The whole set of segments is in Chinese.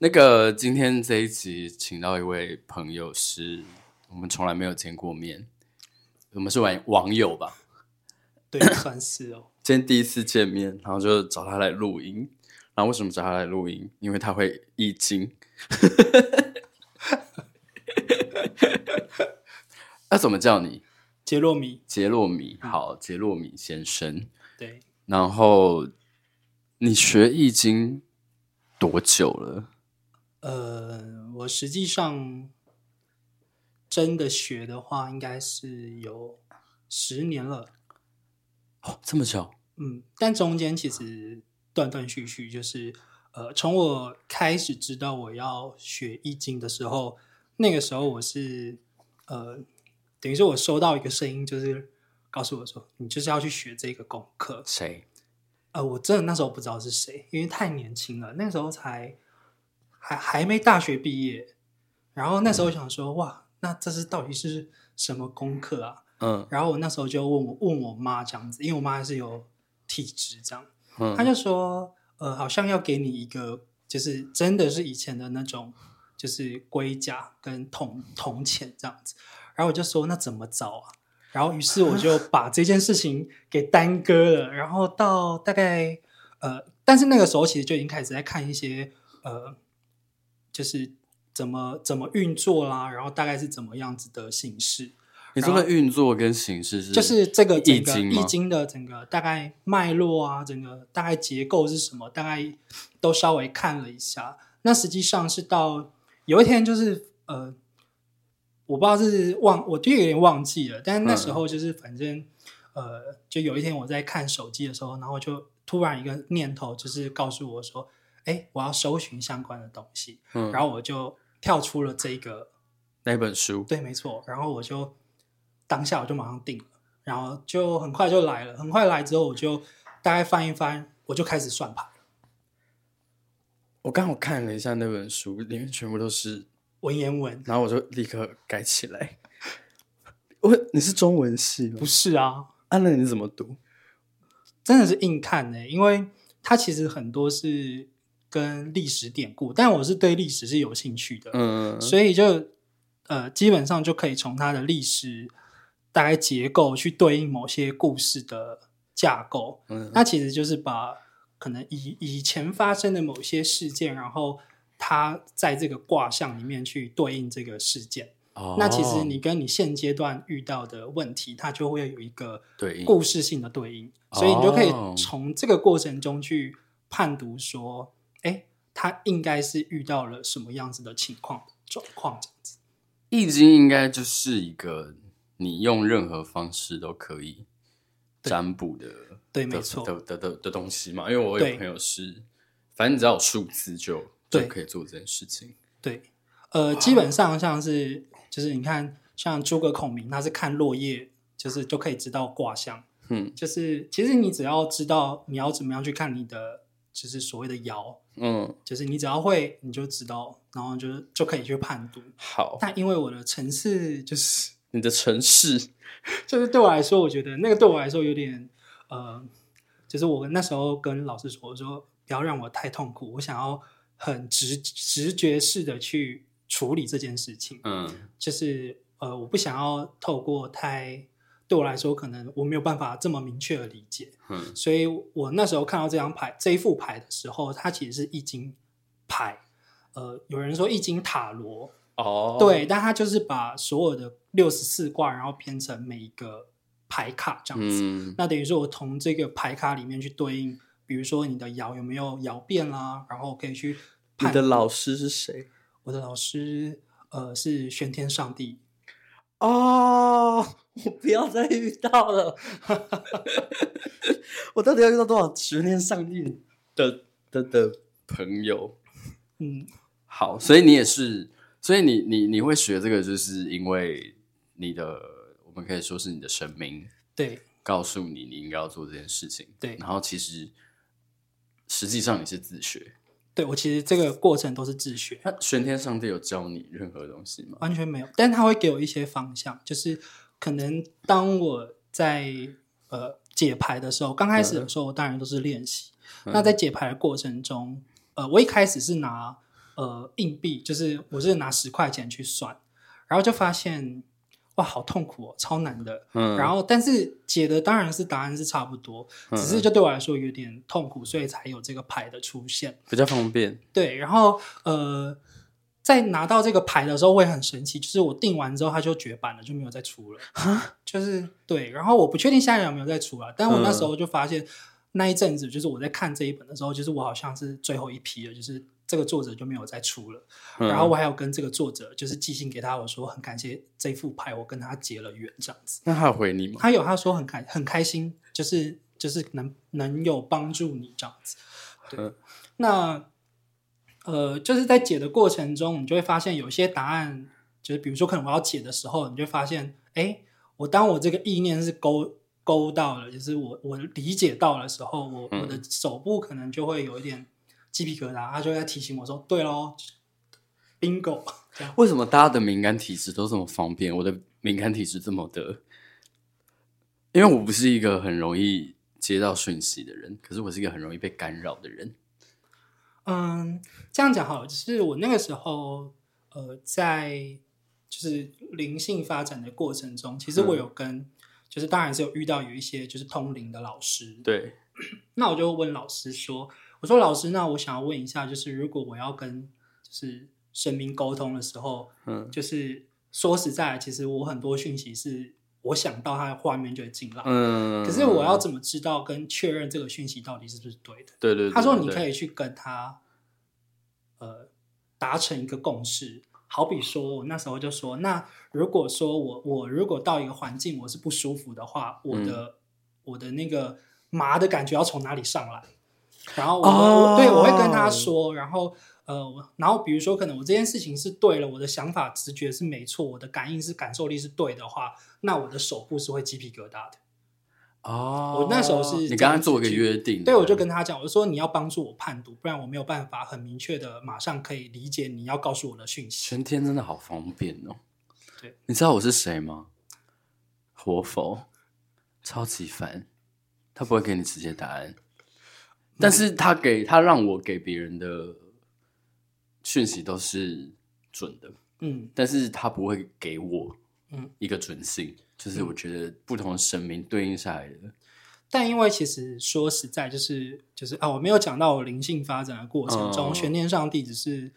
那个今天这一集请到一位朋友，是我们从来没有见过面，我们是网网友吧？对，算是哦。今天第一次见面，然后就找他来录音。然后为什么找他来录音？因为他会易经。那怎么叫你？杰洛米。杰洛米，好，杰洛米先生。对。然后你学易经多久了？呃，我实际上真的学的话，应该是有十年了。哦，这么久？嗯，但中间其实断断续续，就是呃，从我开始知道我要学易经的时候，那个时候我是呃，等于说我收到一个声音，就是告诉我说，你就是要去学这个功课。谁？呃，我真的那时候不知道是谁，因为太年轻了，那时候才。还还没大学毕业，然后那时候想说，哇，那这是到底是什么功课啊？嗯，然后我那时候就问我问我妈这样子，因为我妈还是有体质这样，嗯，她就说，呃，好像要给你一个，就是真的是以前的那种，就是龟甲跟铜铜钱这样子，然后我就说那怎么找啊？然后于是我就 把这件事情给耽搁了，然后到大概呃，但是那个时候其实就已经开始在看一些呃。就是怎么怎么运作啦，然后大概是怎么样子的形式。你说的运作跟形式是？就是这个整个易经的整个大概脉络啊，整个大概结构是什么，大概都稍微看了一下。那实际上是到有一天，就是呃，我不知道是忘，我就有点忘记了。但是那时候就是反正、嗯、呃，就有一天我在看手机的时候，然后就突然一个念头，就是告诉我说。哎，我要搜寻相关的东西，嗯，然后我就跳出了这个那本书，对，没错，然后我就当下我就马上定了，然后就很快就来了，很快来之后我就大概翻一翻，我就开始算牌。我刚好看了一下那本书，里面全部都是文言文，然后我就立刻改起来。我，你是中文系吗？不是啊，啊，那你怎么读？真的是硬看呢，因为它其实很多是。跟历史典故，但我是对历史是有兴趣的，嗯，所以就呃，基本上就可以从它的历史大概结构去对应某些故事的架构，嗯，那其实就是把可能以以前发生的某些事件，然后它在这个卦象里面去对应这个事件，哦，那其实你跟你现阶段遇到的问题，它就会有一个故事性的对应，对，所以你就可以从这个过程中去判读说。哎，他应该是遇到了什么样子的情况状况？这样子，易经应该就是一个你用任何方式都可以占卜的，对，对没错的的的的东西嘛。因为我有朋友是，反正你只要有数字就就可以做这件事情。对，呃，基本上像是就是你看，像诸葛孔明，他是看落叶，就是就可以知道卦象。嗯，就是其实你只要知道你要怎么样去看你的。就是所谓的爻，嗯，就是你只要会，你就知道，然后就就可以去判读。好，但因为我的城市就是你的城市，就是对我来说，我觉得那个对我来说有点，呃，就是我那时候跟老师说，我说不要让我太痛苦，我想要很直直觉式的去处理这件事情。嗯，就是呃，我不想要透过太。对我来说，可能我没有办法这么明确的理解，嗯，所以我那时候看到这张牌这一副牌的时候，它其实是易经牌，呃，有人说易经塔罗，哦，对，但它就是把所有的六十四卦，然后编成每一个牌卡这样子，嗯，那等于说我从这个牌卡里面去对应，比如说你的爻有没有爻变啦，然后可以去。你的老师是谁？我的老师，呃，是玄天上帝。哦，我不要再遇到了！我到底要遇到多少十年上帝的的的朋友？嗯，好，所以你也是，所以你你你会学这个，就是因为你的，我们可以说是你的神明，对，告诉你你应该要做这件事情，对，然后其实实际上你是自学。对，我其实这个过程都是自学。那玄天上帝有教你任何东西吗？完全没有，但他会给我一些方向，就是可能当我在呃解牌的时候，刚开始的时候，我当然都是练习。嗯、那在解牌的过程中，呃，我一开始是拿呃硬币，就是我是拿十块钱去算，然后就发现哇，好痛苦哦，超难的。嗯，然后但是解的当然是答案是差不多，只是就对我来说有点痛苦，所以才有这个牌的出现，比较方便。对，然后呃。在拿到这个牌的时候会很神奇，就是我定完之后它就绝版了，就没有再出了。就是对，然后我不确定下一年有没有再出了，但我那时候就发现那一阵子，就是我在看这一本的时候，就是我好像是最后一批了，就是这个作者就没有再出了。然后我还有跟这个作者就是寄信给他，我说很感谢这副牌，我跟他结了缘这样子。那他有回你吗？他有，他说很开很开心，就是就是能能有帮助你这样子。对，那。呃，就是在解的过程中，你就会发现有些答案，就是比如说可能我要解的时候，你就会发现，哎，我当我这个意念是勾勾到了，就是我我理解到的时候，我、嗯、我的手部可能就会有一点鸡皮疙瘩，他就在提醒我说，对喽，bingo。为什么大家的敏感体质都这么方便？我的敏感体质这么的，因为我不是一个很容易接到讯息的人，可是我是一个很容易被干扰的人。嗯，这样讲好了，就是我那个时候，呃，在就是灵性发展的过程中，其实我有跟，嗯、就是当然是有遇到有一些就是通灵的老师。对，那我就问老师说：“我说老师，那我想要问一下，就是如果我要跟就是神明沟通的时候，嗯，就是说实在，其实我很多讯息是。”我想到他的画面就会进来，嗯，可是我要怎么知道跟确认这个讯息到底是不是对的？对对，对，他说你可以去跟他，呃，达成一个共识。好比说，我那时候就说，那如果说我我如果到一个环境我是不舒服的话，我的、嗯、我的那个麻的感觉要从哪里上来？然后我、对我会跟他说，然后。呃，然后比如说，可能我这件事情是对了，我的想法、直觉是没错，我的感应是感受力是对的话，那我的手部是会鸡皮疙瘩的。哦，我那时候是你刚刚做一个约定，对，我就跟他讲，我说你要帮助我判读，不然我没有办法很明确的马上可以理解你要告诉我的讯息。全天真的好方便哦。对，你知道我是谁吗？活佛，超级烦，他不会给你直接答案，但是他给他让我给别人的。讯息都是准的，嗯，但是他不会给我，嗯，一个准信，嗯，就是我觉得不同的神明对应下来的。但因为其实说实在，就是就是啊，我没有讲到我灵性发展的过程中，玄、嗯、天上帝只是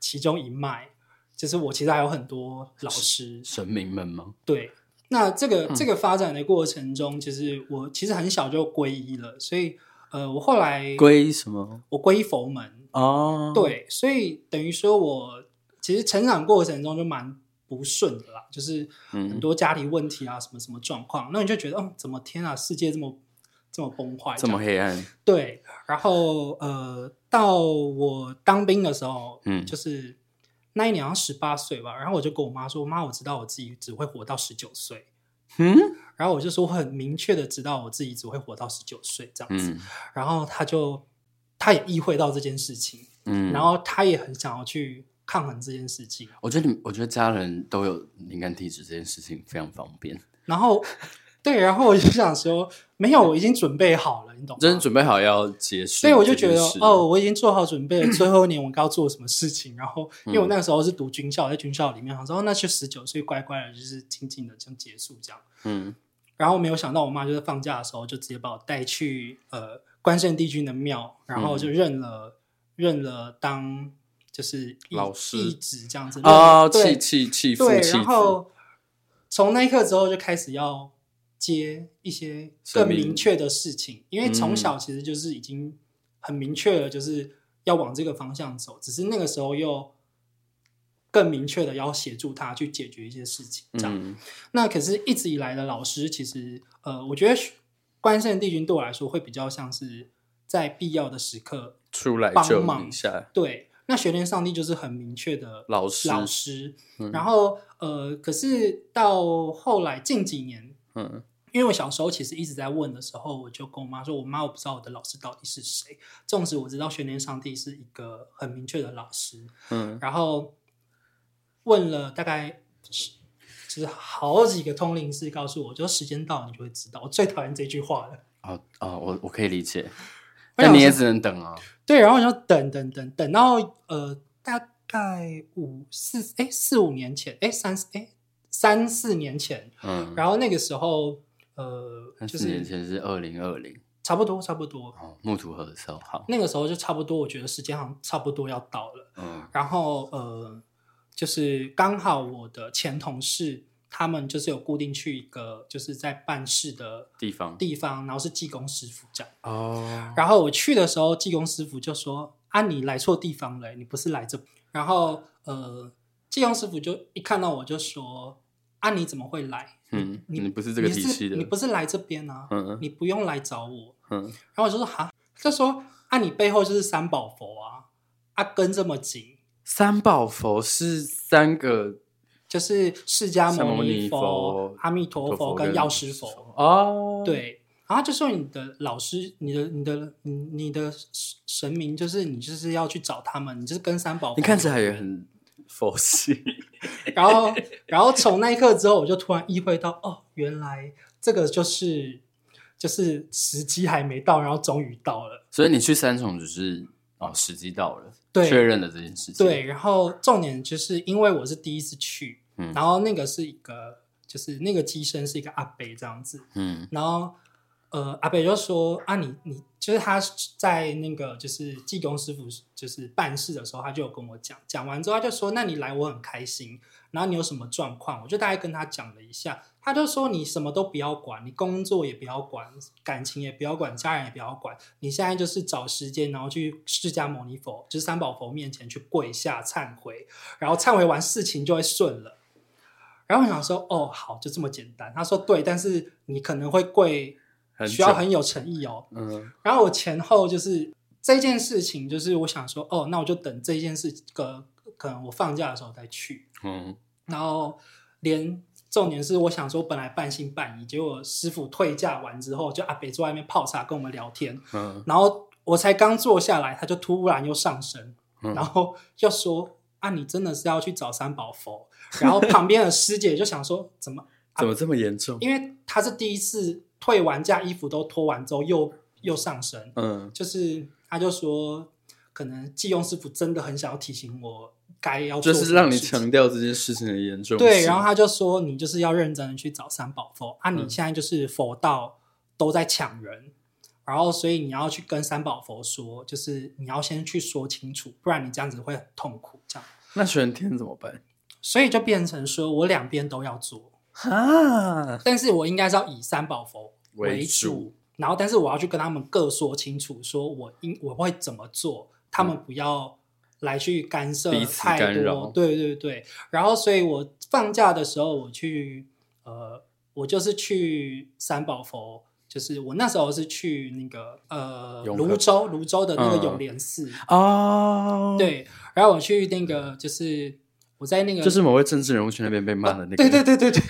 其中一脉，就是我其实还有很多老师神明们吗？对，那这个、嗯、这个发展的过程中，其实我其实很小就皈依了，所以呃，我后来皈依什么？我皈依佛门。哦、oh.，对，所以等于说我其实成长过程中就蛮不顺的啦，就是很多家庭问题啊，什么什么状况，那你就觉得，哦，怎么天啊，世界这么这么崩坏，这么黑暗？对，然后呃，到我当兵的时候，嗯，就是那一年好像十八岁吧，然后我就跟我妈说，妈，我知道我自己只会活到十九岁，嗯，然后我就说我很明确的知道我自己只会活到十九岁这样子，嗯、然后他就。他也意会到这件事情，嗯，然后他也很想要去抗衡这件事情。我觉得你，我觉得家人都有敏感体质这件事情非常方便。然后，对，然后我就想说，没有，我已经准备好了，你懂吗？真的准备好要结束，所以我就觉得，哦，我已经做好准备了，最后一年我该要做什么事情。然后，因为我那个时候是读军校，在军校里面，我说，那就十九岁乖乖的，就是静静的这样结束这样。嗯，然后没有想到，我妈就在放假的时候就直接把我带去呃。关圣帝君的庙，然后就认了、嗯、认了当就是老师义子这样子啊，弃弃弃父，对，然后从那一刻之后就开始要接一些更明确的事情，因为从小其实就是已经很明确了，就是要往这个方向走，只是那个时候又更明确的要协助他去解决一些事情，这样。嗯、那可是一直以来的老师，其实呃，我觉得。关圣帝君对我来说会比较像是在必要的时刻出来帮忙一下，对。那学天上帝就是很明确的老师，老师。然后呃，可是到后来近几年，嗯，因为我小时候其实一直在问的时候，我就跟我妈说：“我妈，我不知道我的老师到底是谁。”纵使我知道玄天上帝是一个很明确的老师，嗯，然后问了大概。就是好几个通灵师告诉我，就时间到了，你就会知道。我最讨厌这句话了。哦哦，我我可以理解，但你也只能等啊。对，然后你就等等等等到呃，大概五四哎四五年前哎三哎三四年前，嗯，然后那个时候呃，三四年前是二零二零，差不多差不多。哦，木土合的时候，好，那个时候就差不多，我觉得时间好像差不多要到了，嗯，然后呃，就是刚好我的前同事。他们就是有固定去一个就是在办事的地方，地方，然后是技工师傅这样。哦。然后我去的时候，技工师傅就说：“啊，你来错地方了，你不是来这。”然后呃，技工师傅就一看到我就说：“啊，你怎么会来？嗯，你你不是这个体系的，你不是来这边啊？嗯嗯，你不用来找我。嗯。然后我就说：哈，就说：啊，你背后就是三宝佛啊，啊，跟这么紧。三宝佛是三个。就是释迦牟尼佛、佛阿弥陀佛跟药师佛哦，对，然后就说你的老师、你的、你的、你、你的神明，就是你就是要去找他们，你就是跟三宝。你看起来也很佛系。然后，然后从那一刻之后，我就突然意会到，哦，原来这个就是就是时机还没到，然后终于到了。所以你去三重只是哦，时机到了，对，确认了这件事情。对，然后重点就是因为我是第一次去。嗯、然后那个是一个，就是那个机身是一个阿伯这样子。嗯，然后呃，阿北就说啊你，你你就是他在那个就是技工师傅就是办事的时候，他就有跟我讲，讲完之后他就说，那你来我很开心。然后你有什么状况，我就大概跟他讲了一下。他就说你什么都不要管，你工作也不要管，感情也不要管，家人也不要管。你现在就是找时间，然后去释迦牟尼佛，就是三宝佛面前去跪下忏悔，然后忏悔完事情就会顺了。然后我想说，哦，好，就这么简单。他说对，但是你可能会跪，需要很有诚意哦。嗯。然后我前后就是这件事情，就是我想说，哦，那我就等这件事个可能我放假的时候再去。嗯。然后连重点是，我想说，本来半信半疑，结果师傅退假完之后，就阿北坐在外面泡茶跟我们聊天。嗯。然后我才刚坐下来，他就突然又上身，嗯、然后就说：“啊，你真的是要去找三宝佛？”然后旁边的师姐就想说：“怎么、啊、怎么这么严重？”因为他是第一次退完假，衣服都脱完之后又又上身，嗯，就是他就说，可能技工师傅真的很想要提醒我该要做，就是让你强调这件事情的严重。对，然后他就说，你就是要认真的去找三宝佛啊！你现在就是佛道都在抢人，嗯、然后所以你要去跟三宝佛说，就是你要先去说清楚，不然你这样子会很痛苦。这样，那玄天怎么办？所以就变成说我两边都要做啊，但是我应该是要以三宝佛为主，为主，然后但是我要去跟他们各说清楚，说我应我会怎么做，他们不要来去干涉太多，对对对。然后所以我放假的时候，我去呃，我就是去三宝佛，就是我那时候是去那个呃泸州泸州的那个永联寺。哦，对，然后我去那个就是。我在那个就是某位政治人物去那边被骂的那个，对对对对对，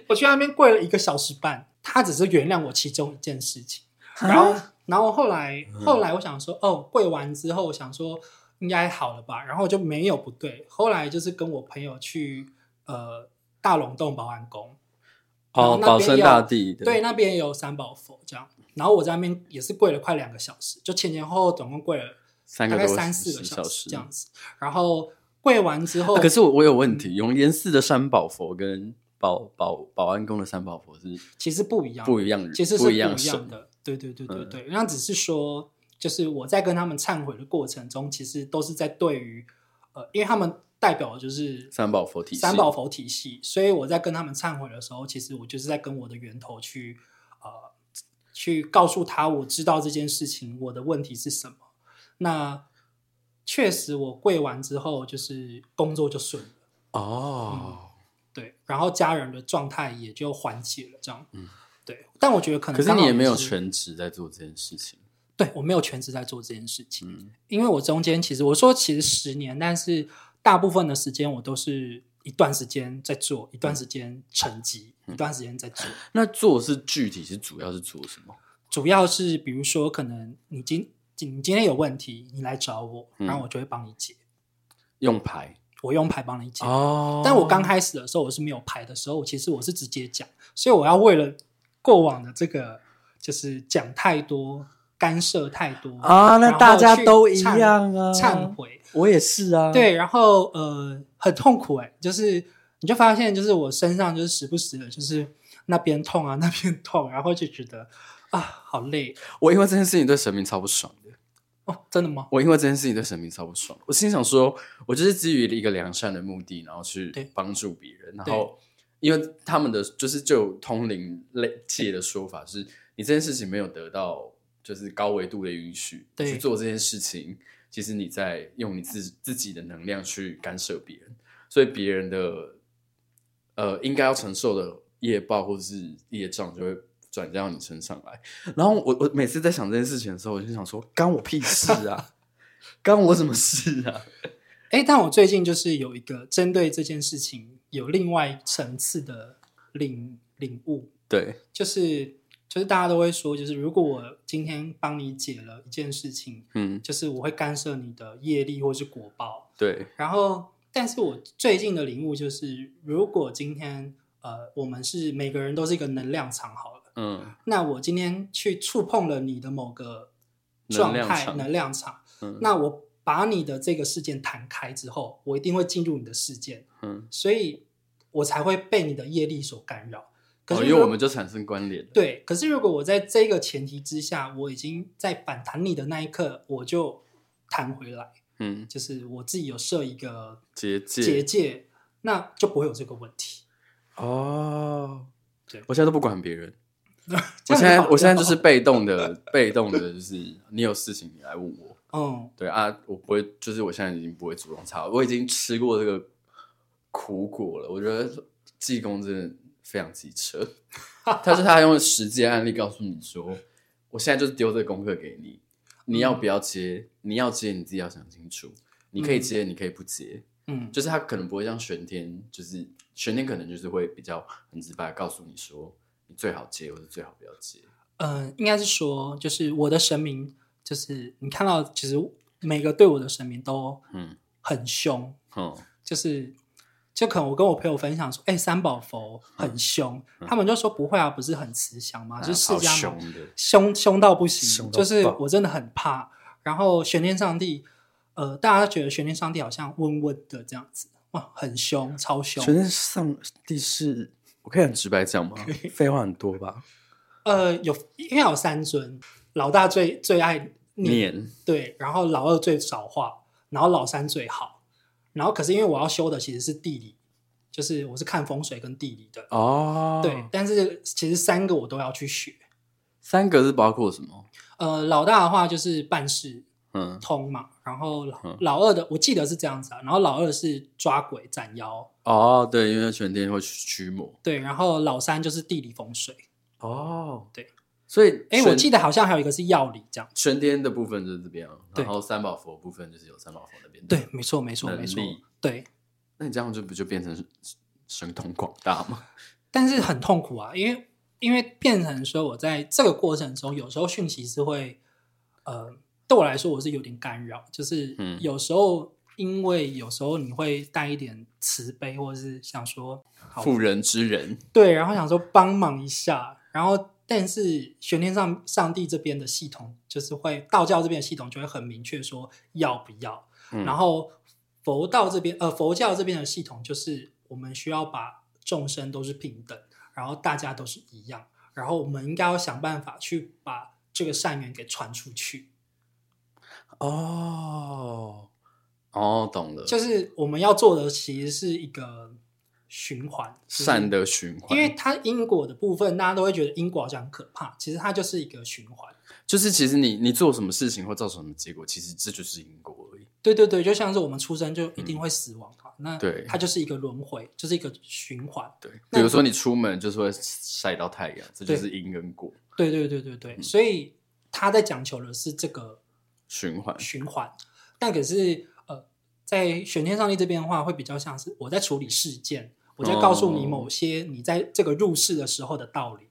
我去那边跪了一个小时半，他只是原谅我其中一件事情，然后然后后来后来我想说，哦，跪完之后我想说应该好了吧，然后就没有不对，后来就是跟我朋友去呃大龙洞保安宫，哦，保生大帝，对，那边也有三宝佛这样，然后我在那边也是跪了快两个小时，就前前后后总共跪了。大概三四个小时这样子，然后跪完之后，可是我我有问题，永莲寺的三宝佛跟保保保安宫的三宝佛是其实不一样，不一样，其实是不一样的。对对对对对，那只是说，就是我在跟他们忏悔的过程中，其实都是在对于呃，因为他们代表的就是三宝佛体系，三宝佛体系，所以我在跟他们忏悔的时候，其实我就是在跟我的源头去呃，去告诉他，我知道这件事情，我的问题是什么。那确实，我跪完之后，就是工作就顺了哦、嗯，对，然后家人的状态也就缓解了，这样，嗯，对。但我觉得可能，可是你也没有全职在做这件事情，对，我没有全职在做这件事情，嗯，因为我中间其实我说其实十年，但是大部分的时间我都是一段时间在做，一段时间沉积，嗯、一段时间在做。那做是具体是主要是做什么？主要是比如说，可能你今你今天有问题，你来找我，嗯、然后我就会帮你解。用牌，我用牌帮你解。哦，但我刚开始的时候，我是没有牌的时候，其实我是直接讲，所以我要为了过往的这个，就是讲太多干涉太多啊。那大家都一样啊，忏悔，我也是啊。对，然后呃，很痛苦哎，就是你就发现，就是我身上就是时不时的，就是那边痛啊，那边痛，然后就觉得啊，好累。我因为这件事情对神明超不爽的哦，真的吗？我因为这件事情对神明超不爽，我心想说，我就是基于一个良善的目的，然后去帮助别人，然后。因为他们的就是就有通灵类界的说法是，你这件事情没有得到就是高维度的允许去做这件事情，其实你在用你自自己的能量去干涉别人，所以别人的呃应该要承受的业报或者是业障就会转嫁到你身上来。然后我我每次在想这件事情的时候，我就想说，干我屁事啊，干我什么事啊？哎，但我最近就是有一个针对这件事情。有另外层次的领领悟，对，就是就是大家都会说，就是如果我今天帮你解了一件事情，嗯，就是我会干涉你的业力或是果报，对。然后，但是我最近的领悟就是，如果今天呃，我们是每个人都是一个能量场好了，嗯，那我今天去触碰了你的某个状态能量场，嗯，那我。把你的这个事件弹开之后，我一定会进入你的事件，嗯，所以我才会被你的业力所干扰。可是、哦，因为我们就产生关联。对，可是如果我在这个前提之下，我已经在反弹你的那一刻，我就弹回来，嗯，就是我自己有设一个结界，结界，那就不会有这个问题。哦，对，我现在都不管别人，我现在我现在就是被动的，被动的，就是你有事情你来问我。嗯，对啊，我不会，就是我现在已经不会主动插，我已经吃过这个苦果了。我觉得济公真的非常机车，他说他用实际案例告诉你说，我现在就是丢这个功课给你，你要不要接？你要接你自己要想清楚，你可以接，你可以不接。嗯，就是他可能不会像玄天，就是玄天可能就是会比较很直白告诉你说，你最好接，或者最好不要接。嗯，应该是说，就是我的神明。就是你看到，其实每个对我的神明都嗯很凶，嗯，就是就可能我跟我朋友分享说，哎、欸，三宝佛很凶，他们就说不会啊，不是很慈祥吗？嗯、就是释迦凶凶凶到不行，就是我真的很怕。然后玄天上帝，呃，大家觉得玄天上帝好像温温的这样子，哇，很凶，超凶。玄天上帝是，我可以很直白讲吗？废话很多吧？呃，有，应该有三尊。老大最最爱念，念对，然后老二最少话，然后老三最好，然后可是因为我要修的其实是地理，就是我是看风水跟地理的哦，对，但是其实三个我都要去学，三个是包括什么？呃，老大的话就是办事嗯通嘛，然后老，嗯、老二的我记得是这样子啊，然后老二是抓鬼斩妖哦，对，因为全天会驱魔，对，然后老三就是地理风水哦，对。所以，哎、欸，我记得好像还有一个是药理这样。全天的部分就是这边，然后三宝佛部分就是有三宝佛那边。对，没错，没错，没错。对，那你这样就不就变成神通广大吗？但是很痛苦啊，因为因为变成说我在这个过程中，有时候讯息是会，呃，对我来说我是有点干扰，就是有时候因为有时候你会带一点慈悲，或者是想说妇人之仁，对，然后想说帮忙一下，然后。但是玄天上上帝这边的系统，就是会道教这边的系统就会很明确说要不要，嗯、然后佛道这边呃佛教这边的系统就是我们需要把众生都是平等，然后大家都是一样，然后我们应该要想办法去把这个善缘给传出去。哦哦，懂了，就是我们要做的其实是一个。循环，善的循环，因为它因果的部分，大家都会觉得因果好像很可怕，其实它就是一个循环。就是其实你你做什么事情会造成什么结果，其实这就是因果而已。对对对，就像是我们出生就一定会死亡那对，它就是一个轮回，就是一个循环。对，比如说你出门就是会晒到太阳，这就是因跟果。对对对对对，嗯、所以他在讲求的是这个循环循环，但可是呃，在玄天上帝这边的话，会比较像是我在处理事件。我在告诉你某些你在这个入世的时候的道理，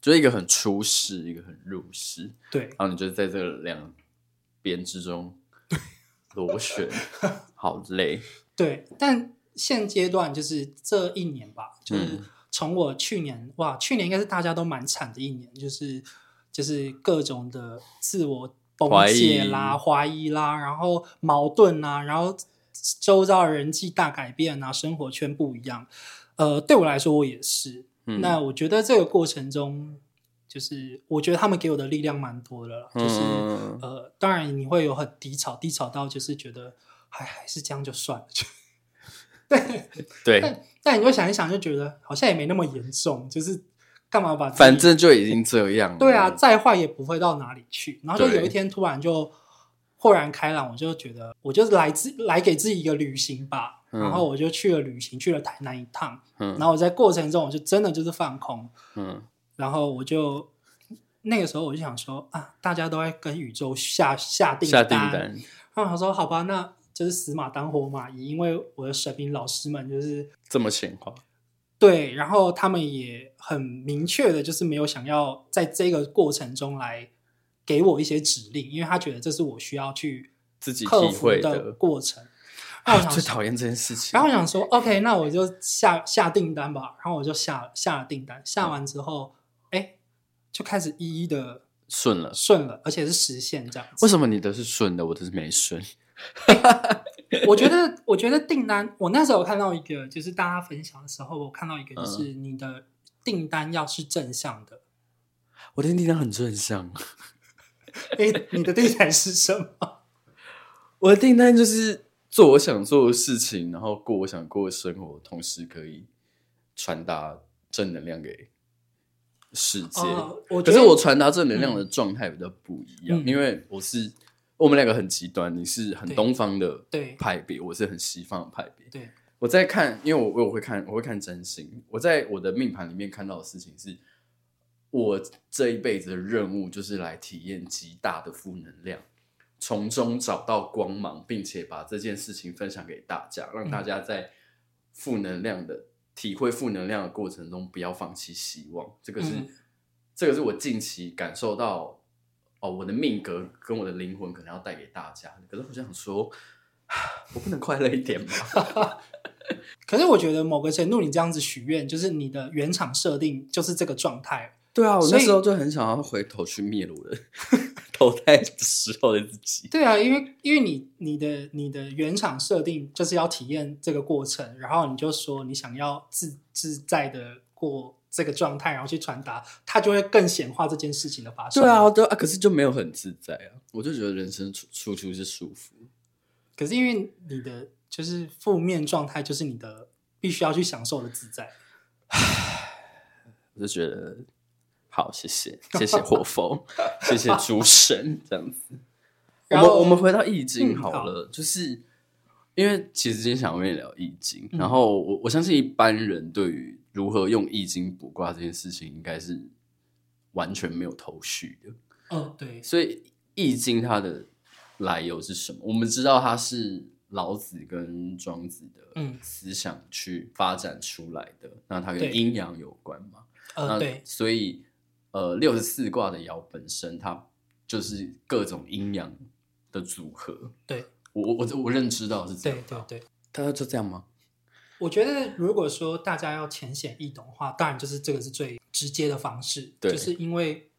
就是一个很出世，一个很入世，对。然后你就在这两边之中 螺旋，好累。对，但现阶段就是这一年吧，就是从我去年哇，去年应该是大家都蛮惨的一年，就是就是各种的自我崩解啦、怀疑，疑啦，然后矛盾啊，然后周遭的人际大改变啊，生活圈不一样。呃，对我来说，我也是。嗯、那我觉得这个过程中，就是我觉得他们给我的力量蛮多的了。就是、嗯、呃，当然你会有很低潮，低潮到就是觉得还还是这样就算了。对对，但但你会想一想，就觉得好像也没那么严重，就是干嘛把反正就已经这样了。对啊，再坏也不会到哪里去。然后就有一天突然就豁然开朗，我就觉得我就来自来给自己一个旅行吧。然后我就去了旅行，去了台南一趟。嗯，然后我在过程中，我就真的就是放空。嗯，然后我就那个时候我就想说啊，大家都在跟宇宙下下订单。下订单。然后他说好吧，那就是死马当活马医，因为我的神明老师们就是这么显化。对，然后他们也很明确的，就是没有想要在这个过程中来给我一些指令，因为他觉得这是我需要去自己克服的过程。啊，最讨厌这件事情。然后我想说，OK，那我就下下订单吧。然后我就下下了订单，下完之后，哎、嗯，就开始一一的顺了，顺了，而且是实现这样子。为什么你的是顺的，我的是没顺？我觉得，我觉得订单，我那时候看到一个，就是大家分享的时候，我看到一个，就是你的订单要是正向的。嗯、我的订单很正向。哎，你的订单是什么？我的订单就是。做我想做的事情，然后过我想过的生活，同时可以传达正能量给世界。哦、可是我传达正能量的状态比较不一样，嗯、因为我是我们两个很极端，你是很东方的派别，我是很西方的派别。对，我在看，因为我我会看，我会看真心。我在我的命盘里面看到的事情是，我这一辈子的任务就是来体验极大的负能量。从中找到光芒，并且把这件事情分享给大家，让大家在负能量的、嗯、体会负能量的过程中不要放弃希望。这个是，嗯、这个是我近期感受到哦，我的命格跟我的灵魂可能要带给大家。可是我想说，我不能快乐一点吗？可是我觉得某个程度，你这样子许愿，就是你的原厂设定就是这个状态。对啊，我那时候就很想要回头去灭了我的投胎的时候的自己。对啊，因为因为你你的你的原厂设定就是要体验这个过程，然后你就说你想要自自在的过这个状态，然后去传达，它就会更显化这件事情的发生。对啊，对啊，可是就没有很自在啊，我就觉得人生处处处是舒服。可是因为你的就是负面状态，就是你的必须要去享受的自在。我就觉得。好，谢谢，谢谢火 风，谢谢诸神，这样子。我们我们回到易经好了，嗯、好就是因为其实今天想跟你聊易经，嗯、然后我我相信一般人对于如何用易经卜卦这件事情，应该是完全没有头绪的。哦，对，所以易经它的来由是什么？我们知道它是老子跟庄子的思想去发展出来的，嗯、那它跟阴阳有关嘛？呃，对，所以。呃，六十四卦的爻本身，它就是各种阴阳的组合。对，我我我认知到是这样。对对对，它就这样吗？我觉得，如果说大家要浅显易懂的话，当然就是这个是最直接的方式。对，就是因为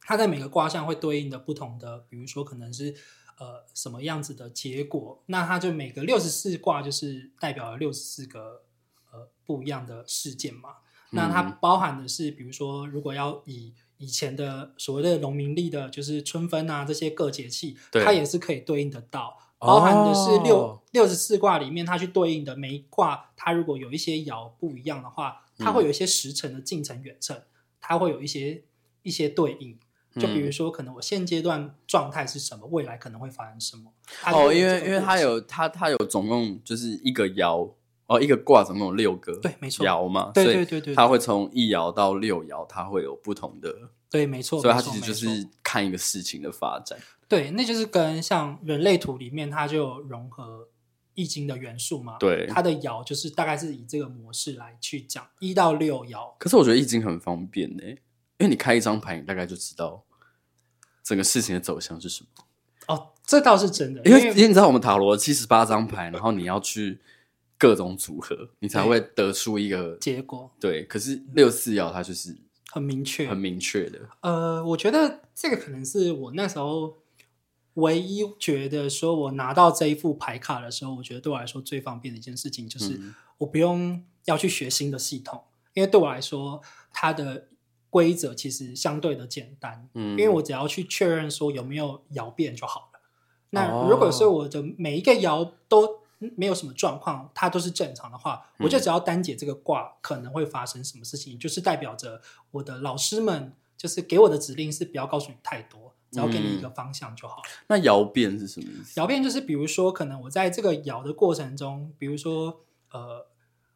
它在每个卦象会对应的不同的，比如说可能是呃什么样子的结果，那它就每个六十四卦就是代表了六十四个呃不一样的事件嘛。那它包含的是，比如说，如果要以以前的所谓的农民历的，就是春分啊这些各节气，对它也是可以对应得到。包含的是六六十四卦里面，它去对应的每一卦，它如果有一些爻不一样的话，它会有一些时辰的近程远程，它会有一些一些对应。就比如说，可能我现阶段状态是什么，未来可能会发生什么。哦，因为因为它有它它有总共就是一个爻。哦，一个卦总共有六个，对，没错，爻嘛，对对对对，它会从一爻到六爻，它会有不同的，对，没错，所以它其实就是看一个事情的发展，对，那就是跟像人类图里面，它就有融合易经的元素嘛，对，它的爻就是大概是以这个模式来去讲一到六爻。可是我觉得易经很方便呢，因为你开一张牌，你大概就知道整个事情的走向是什么。哦，这倒是真的，因为因为你知道我们塔罗七十八张牌，然后你要去。各种组合，你才会得出一个结果。对，可是六四爻它就是很明确，很明确的。呃，我觉得这个可能是我那时候唯一觉得说，我拿到这一副牌卡的时候，我觉得对我来说最方便的一件事情，就是我不用要去学新的系统，嗯、因为对我来说，它的规则其实相对的简单。嗯，因为我只要去确认说有没有摇变就好了。那如果是我的每一个摇都没有什么状况，它都是正常的话，我就只要单解这个卦可能会发生什么事情，嗯、就是代表着我的老师们就是给我的指令是不要告诉你太多，只要给你一个方向就好。那爻变是什么意思？爻变就是比如说，可能我在这个爻的过程中，比如说呃，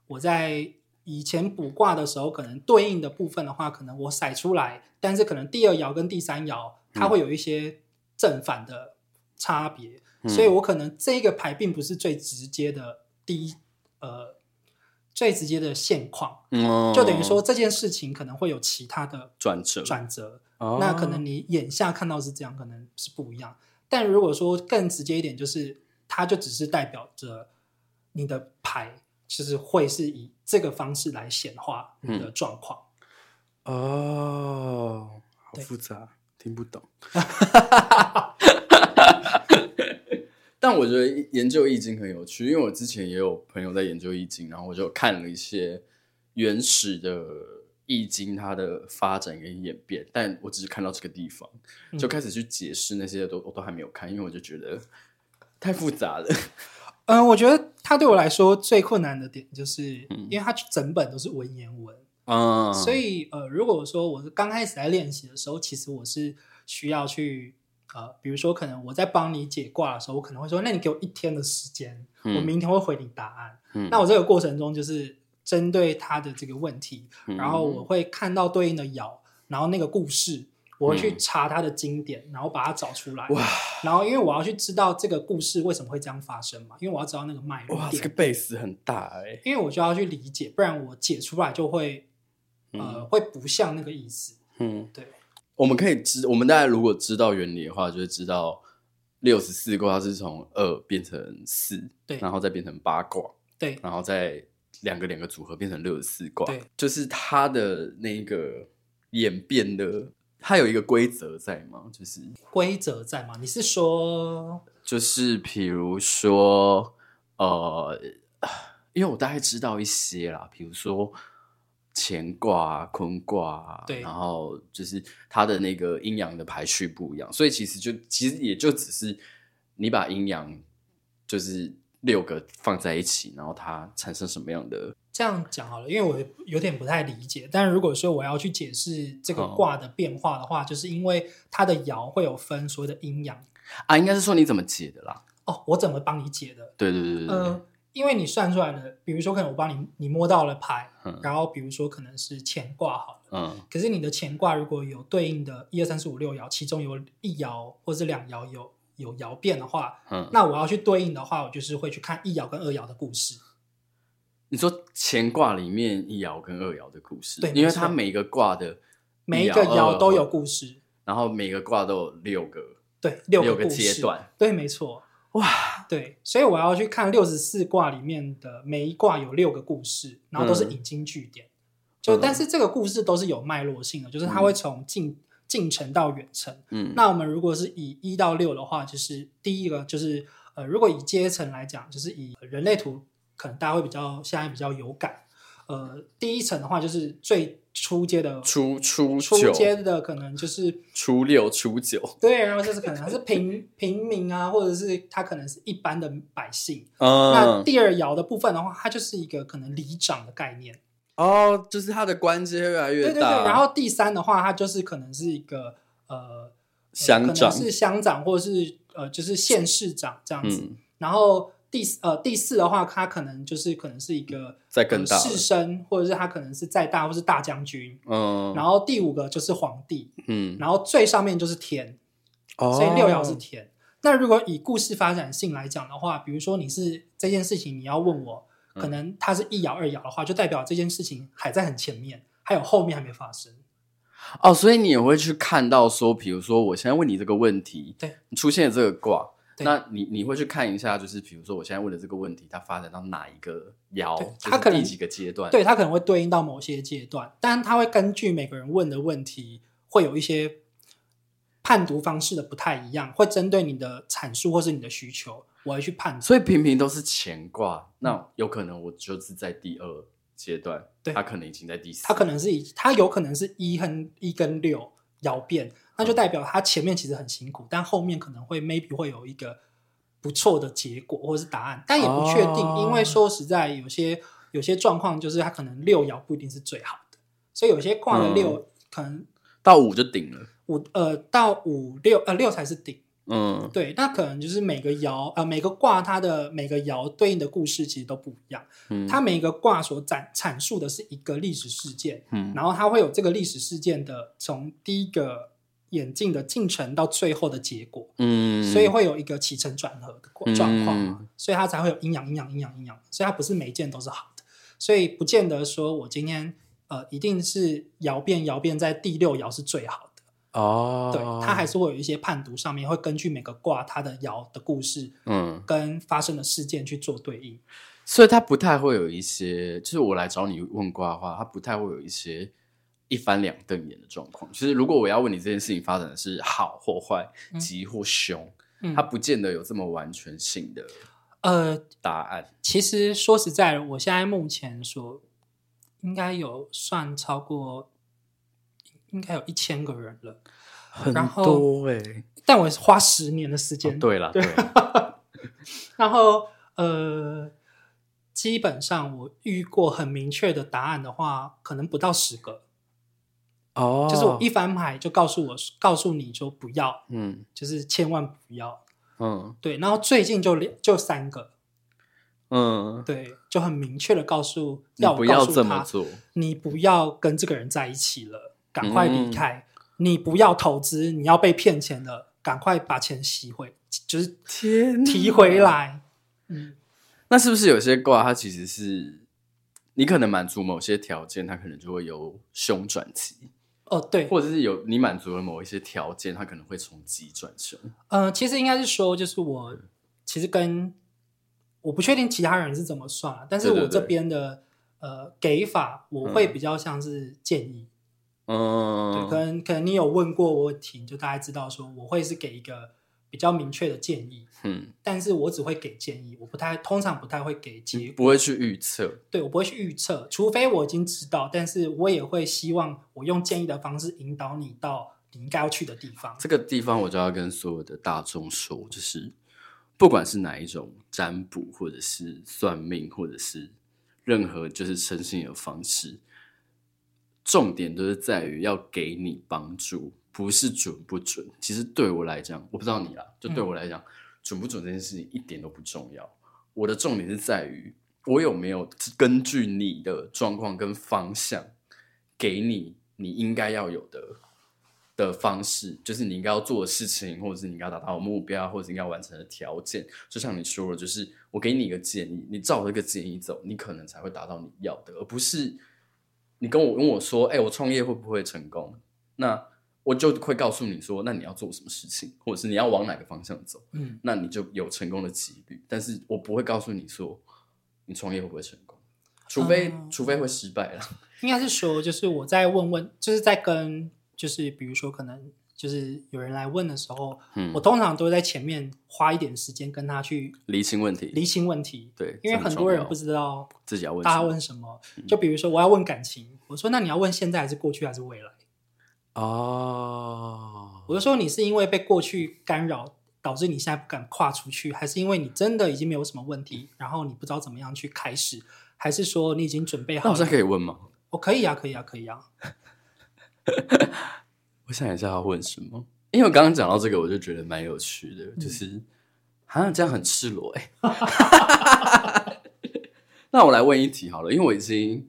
我在以前卜卦的时候，可能对应的部分的话，可能我甩出来，但是可能第二爻跟第三爻它会有一些正反的差别。所以我可能这一个牌并不是最直接的第一，呃，最直接的现况，嗯，就等于说这件事情可能会有其他的转折，转折。那可能你眼下看到是这样，可能是不一样。但如果说更直接一点，就是它就只是代表着你的牌，其实会是以这个方式来显化你的状况。哦，好复杂，听不懂。但我觉得研究易经很有趣，因为我之前也有朋友在研究易经，然后我就看了一些原始的易经它的发展跟演变，但我只是看到这个地方，就开始去解释那些都我都还没有看，因为我就觉得太复杂了。嗯，我觉得它对我来说最困难的点就是，因为它整本都是文言文啊，嗯，所以呃，如果说我是刚开始在练习的时候，其实我是需要去。呃，比如说，可能我在帮你解卦的时候，我可能会说：“那你给我一天的时间，嗯、我明天会回你答案。嗯”那我这个过程中就是针对他的这个问题，嗯、然后我会看到对应的爻，然后那个故事，我会去查他的经典，嗯、然后把它找出来。哇！然后因为我要去知道这个故事为什么会这样发生嘛，因为我要知道那个脉络。哇，这个 base 很大哎、欸！因为我就要去理解，不然我解出来就会呃、嗯、会不像那个意思。嗯，对。我们可以知，我们大家如果知道原理的话，就会知道六十四卦是从二变成四，对，然后再变成八卦，对，然后再两个两个组合变成六十四卦，对，就是它的那个演变的，它有一个规则在吗？就是规则在吗？你是说，就是比如说，呃，因为我大概知道一些啦，比如说。乾卦、坤卦，对，然后就是它的那个阴阳的排序不一样，所以其实就其实也就只是你把阴阳就是六个放在一起，然后它产生什么样的？这样讲好了，因为我有点不太理解。但是如果说我要去解释这个卦的变化的话，哦、就是因为它的爻会有分所谓的阴阳啊，应该是说你怎么解的啦？哦，我怎么帮你解的？对对对对，对，呃因为你算出来的，比如说可能我帮你，你摸到了牌，嗯、然后比如说可能是乾卦好了，嗯，可是你的乾卦如果有对应的一二三四五六爻，其中有一爻或者两爻有有爻变的话，嗯，那我要去对应的话，我就是会去看一爻跟二爻的故事。你说乾卦里面一爻跟二爻的故事，对，因为它每个卦的每一个爻都有故事，然后每个卦都有六个，对，六个，六个阶段，对，没错。哇，对，所以我要去看六十四卦里面的每一卦有六个故事，然后都是引经据典。嗯、就但是这个故事都是有脉络性的，就是它会从近近程到远程。嗯，那我们如果是以一到六的话，就是第一个就是呃，如果以阶层来讲，就是以人类图，可能大家会比较现在比较有感。呃，第一层的话就是最初阶的初初初阶的，可能就是初六初九，对，然后就是可能他是平平民啊，或者是他可能是一般的百姓。嗯，那第二爻的部分的话，它就是一个可能里长的概念。哦，就是他的官阶越来越大。对对对，然后第三的话，它就是可能是一个呃乡长，是乡长或者是呃就是县市长这样子，嗯、然后。第呃第四的话，他可能就是可能是一个在更大士绅，或者是他可能是再大，或是大将军。嗯，然后第五个就是皇帝。嗯，然后最上面就是天。哦，所以六爻是天。那如果以故事发展性来讲的话，比如说你是这件事情，你要问我，可能它是一爻二爻的话，就代表这件事情还在很前面，还有后面还没发生。哦，所以你也会去看到说，比如说我现在问你这个问题，对，你出现了这个卦。那你你会去看一下，就是比如说我现在问的这个问题，它发展到哪一个爻？它可能第几个阶段？对，它可能会对应到某些阶段，但它会根据每个人问的问题，会有一些判读方式的不太一样，会针对你的阐述或是你的需求，我会去判。所以平平都是乾卦，那有可能我就是在第二阶段，对，他可能已经在第四，他可能是以他有可能是一和一跟六爻变。那就代表他前面其实很辛苦，嗯、但后面可能会 maybe 会有一个不错的结果或者是答案，但也不确定，哦、因为说实在，有些有些状况就是他可能六爻不一定是最好的，所以有些挂了六、嗯、可能到五就顶了，五呃到五六呃六才是顶，嗯，对，那可能就是每个爻呃每个卦它的每个爻对应的故事其实都不一样，嗯，它每个卦所展阐述的是一个历史事件，嗯，然后它会有这个历史事件的从第一个。演进的进程到最后的结果，嗯，所以会有一个起承转合的状况，嗯、所以它才会有阴阳阴阳阴阳阴阳，所以它不是每一件都是好的，所以不见得说我今天呃一定是爻变爻变在第六爻是最好的哦，对，它还是会有一些判读上面会根据每个卦它的爻的故事，嗯，跟发生的事件去做对应，所以它不太会有一些，就是我来找你问卦的话，它不太会有一些。一翻两瞪眼的状况，其实如果我要问你这件事情发展的是好或坏、吉或凶，嗯、它不见得有这么完全性的呃答案。其实说实在的，我现在目前所应该有算超过，应该有一千个人了，很多哎、欸。但我是花十年的时间。哦、对了，对。然后呃，基本上我遇过很明确的答案的话，可能不到十个。哦，oh, 就是我一翻牌就告诉我，告诉你说不要，嗯，就是千万不要，嗯，对。然后最近就两就三个，嗯，对，就很明确的告诉要我告诉他，你不要这么做，你不要跟这个人在一起了，赶快离开，嗯、你不要投资，你要被骗钱了，赶快把钱吸回，就是天提回来。嗯，那是不是有些卦它其实是你可能满足某些条件，它可能就会由凶转吉？哦，对，或者是有你满足了某一些条件，它可能会从吉转凶。呃，其实应该是说，就是我其实跟我不确定其他人是怎么算，但是我这边的呃给法，我会比较像是建议。嗯，对，可能可能你有问过我问题，就大概知道说我会是给一个。比较明确的建议，嗯，但是我只会给建议，我不太通常不太会给结果，不会去预测，对，我不会去预测，除非我已经知道，但是我也会希望我用建议的方式引导你到你应该要去的地方。这个地方我就要跟所有的大众说，就是不管是哪一种占卜，或者是算命，或者是任何就是诚信的方式，重点都是在于要给你帮助。不是准不准，其实对我来讲，我不知道你啦，就对我来讲，嗯、准不准这件事情一点都不重要。我的重点是在于，我有没有根据你的状况跟方向，给你你应该要有的的方式，就是你应该要做的事情，或者是你应该达到的目标，或者是应该完成的条件。就像你说的，就是我给你一个建议，你照这个建议走，你可能才会达到你要的，而不是你跟我跟我说，哎、欸，我创业会不会成功？那我就会告诉你说，那你要做什么事情，或者是你要往哪个方向走，嗯，那你就有成功的几率。但是我不会告诉你说，你创业会不会成功，除非、嗯、除非会失败了。应该是说，就是我在问问，就是在跟，就是比如说，可能就是有人来问的时候，嗯，我通常都会在前面花一点时间跟他去厘清问题，厘清问题。对，因为很多人不知道自己要问，大家问什么。就比如说，我要问感情，我说，那你要问现在还是过去还是未来？哦，oh. 我就说你是因为被过去干扰，导致你现在不敢跨出去，还是因为你真的已经没有什么问题，然后你不知道怎么样去开始，还是说你已经准备好？那我现在可以问吗？我可以啊，可以啊，可以啊。我想一下要问什么，因为我刚刚讲到这个，我就觉得蛮有趣的，嗯、就是好像这样很赤裸哎、欸。那我来问一题好了，因为我已经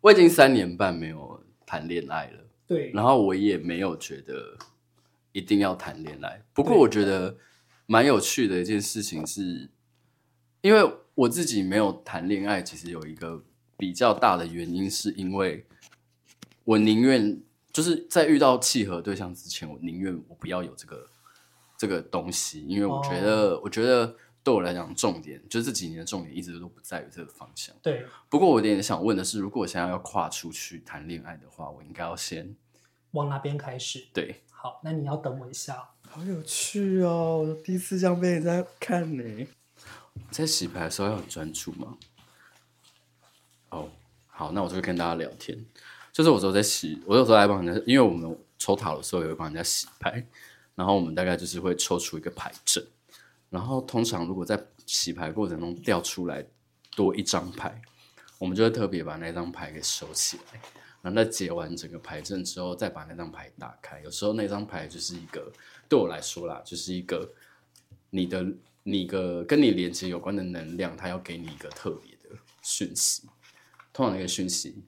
我已经三年半没有谈恋爱了。对，然后我也没有觉得一定要谈恋爱。不过我觉得蛮有趣的一件事情是，因为我自己没有谈恋爱，其实有一个比较大的原因，是因为我宁愿就是在遇到契合对象之前，我宁愿我不要有这个这个东西，因为我觉得，哦、我觉得对我来讲，重点就是这几年的重点一直都不在于这个方向。对。不过我有点想问的是，如果我现在要跨出去谈恋爱的话，我应该要先往哪边开始？对。好，那你要等我一下。好有趣哦！我第一次这样被人家看呢。在洗牌的时候要很专注吗？哦、oh，好，那我就会跟大家聊天。就是我有时候在洗，我有时候来帮人家，因为我们抽塔的时候也会帮人家洗牌，然后我们大概就是会抽出一个牌阵，然后通常如果在洗牌过程中掉出来多一张牌，我们就会特别把那张牌给收起来，然后在解完整个牌阵之后，再把那张牌打开。有时候那张牌就是一个对我来说啦，就是一个你的。你个跟你连接有关的能量，它要给你一个特别的讯息。通常那个讯息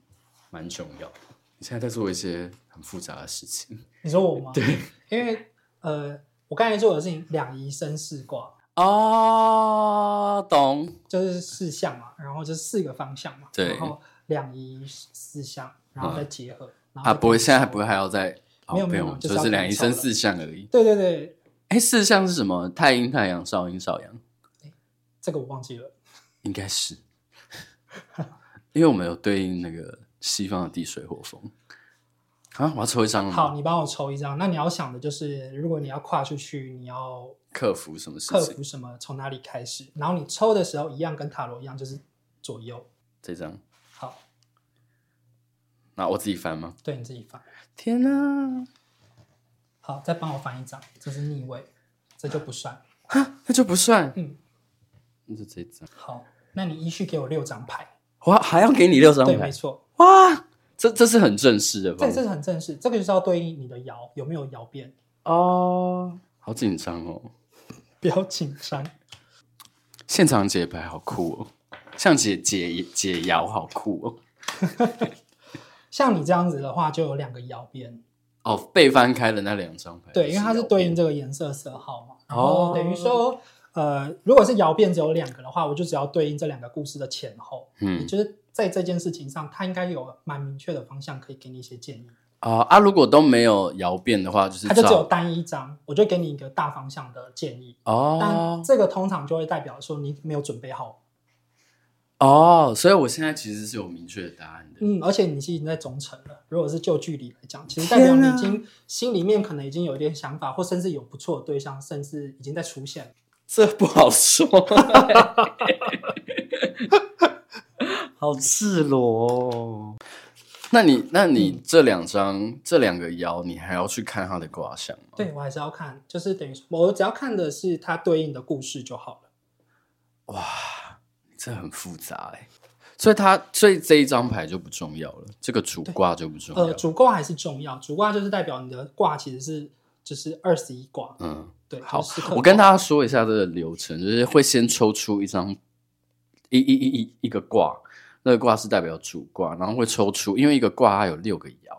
蛮重要的。你现在在做一些很复杂的事情。你说我吗？对，因为呃，我刚才做的事情两仪生四卦。哦，懂，就是四象嘛，然后就是四个方向嘛，对，然后两仪四象，然后再结合。嗯、啊，不会，现在还不会还要再？没有没有，就是两仪生四象而已。对对对。哎，四象是什么？太阴、太阳、少阴、少阳。这个我忘记了。应该是，因为我们有对应那个西方的地水火风。啊，我要抽一张。好，你帮我抽一张。那你要想的就是，如果你要跨出去，你要克服什么事情？克服什么？从哪里开始？然后你抽的时候，一样跟塔罗一样，就是左右。这张。好。那我自己翻吗？对，你自己翻。天哪！好，再帮我翻一张，这是逆位，这就不算。哈，那就不算。嗯，那就这张。好，那你依序给我六张牌。我，还要给你六张牌？对，没错。哇，这这是很正式的吧？这这是很正式，这个就是要对应你的爻有没有爻变哦。好紧张哦，不要紧张。现场解牌好酷哦，像解解解爻好酷哦。像你这样子的话，就有两个爻变。哦，被翻开的那两张牌，对，因为它是对应这个颜色色号嘛。然后等于说，呃，如果是爻变只有两个的话，我就只要对应这两个故事的前后。嗯，也就是在这件事情上，他应该有蛮明确的方向，可以给你一些建议。啊啊，如果都没有摇变的话，就是它就只有单一张，我就给你一个大方向的建议。哦，但这个通常就会代表说你没有准备好。哦，所以我现在其实是有明确的答案的。嗯，而且你是已经在中程了。如果是就距离来讲，其实代表你已经心里面可能已经有一点想法，或甚至有不错的对象，甚至已经在出现。这不好说，好赤裸哦。那你，那你这两张、嗯、这两个爻，你还要去看它的卦象吗？对，我还是要看，就是等于我只要看的是它对应的故事就好了。哇。这很复杂哎，所以它所以这一张牌就不重要了，这个主卦就不重要。呃，主卦还是重要，主卦就是代表你的卦其实是就是二十一卦。嗯，对。好，就是、我跟大家说一下这个流程，就是会先抽出一张一一一一一个卦，那个卦是代表主卦，然后会抽出，因为一个卦它有六个爻，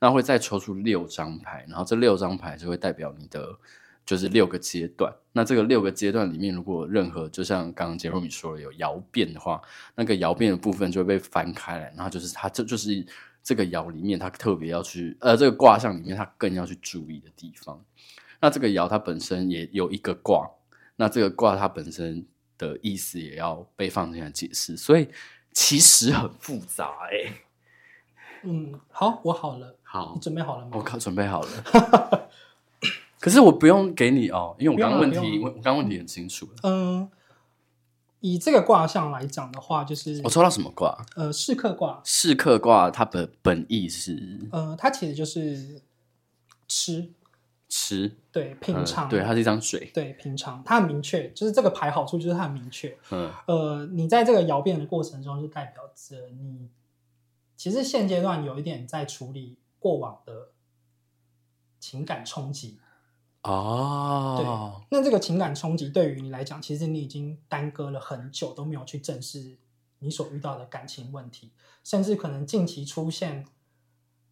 那会再抽出六张牌，然后这六张牌就会代表你的。就是六个阶段，那这个六个阶段里面，如果任何就像刚刚杰瑞米说的有爻变的话，那个爻变的部分就会被翻开来，然后就是它这就是这个爻里面它特别要去呃这个卦象里面它更要去注意的地方。那这个爻它本身也有一个卦，那这个卦它本身的意思也要被放进来解释，所以其实很复杂哎、欸。嗯，好，我好了。好，你准备好了吗？我靠，准备好了。可是我不用给你哦，因为我刚刚问题，我刚刚问题很清楚。嗯，以这个卦象来讲的话，就是我抽到什么卦？呃，是客卦。是客卦它的本意是，呃，它其实就是吃吃，对，品尝、嗯，对，它是一张水，对，品尝，它很明确，就是这个牌好处就是它很明确。嗯，呃，你在这个摇变的过程中，就代表着你其实现阶段有一点在处理过往的情感冲击。哦，对，那这个情感冲击对于你来讲，其实你已经耽搁了很久，都没有去正视你所遇到的感情问题，甚至可能近期出现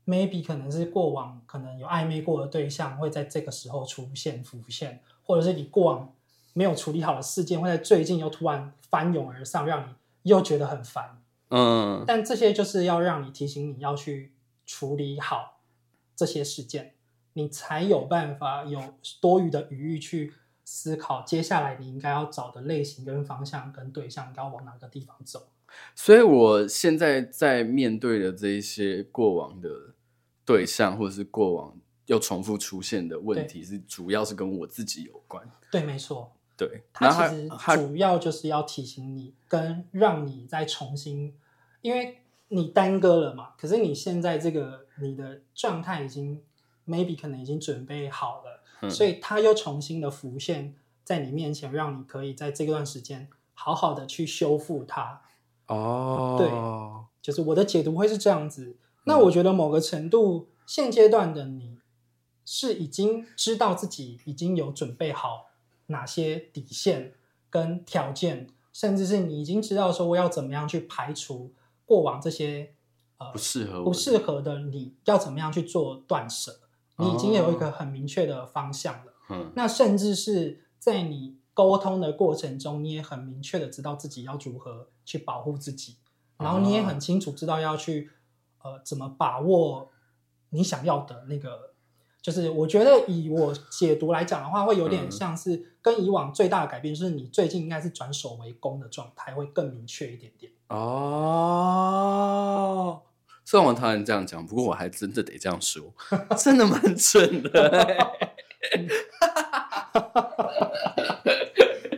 ，maybe 可能是过往可能有暧昧过的对象会在这个时候出现浮现，或者是你过往没有处理好的事件会在最近又突然翻涌而上，让你又觉得很烦。嗯，但这些就是要让你提醒你要去处理好这些事件。你才有办法有多余的余裕去思考接下来你应该要找的类型跟方向跟对象应该要往哪个地方走。所以我现在在面对的这一些过往的对象，或者是过往又重复出现的问题，是主要是跟我自己有关。对，没错。对，它其实主要就是要提醒你，跟让你再重新，因为你耽搁了嘛。可是你现在这个你的状态已经 maybe 可能已经准备好了，嗯，所以它又重新的浮现在你面前，让你可以在这段时间好好的去修复它。哦，对，就是我的解读会是这样子。那我觉得某个程度，现阶段的你是已经知道自己已经有准备好。哪些底线跟条件，甚至是你已经知道说我要怎么样去排除过往这些呃不适合不适合的，你要怎么样去做断舍？你已经有一个很明确的方向了。嗯，那甚至是在你沟通的过程中，你也很明确的知道自己要如何去保护自己，然后你也很清楚知道要去呃怎么把握你想要的那个。就是我觉得以我解读来讲的话，会有点像是跟以往最大的改变，就是你最近应该是转守为攻的状态，会更明确一点点。哦，虽然我讨厌这样讲，不过我还真的得这样说，真的蛮准的。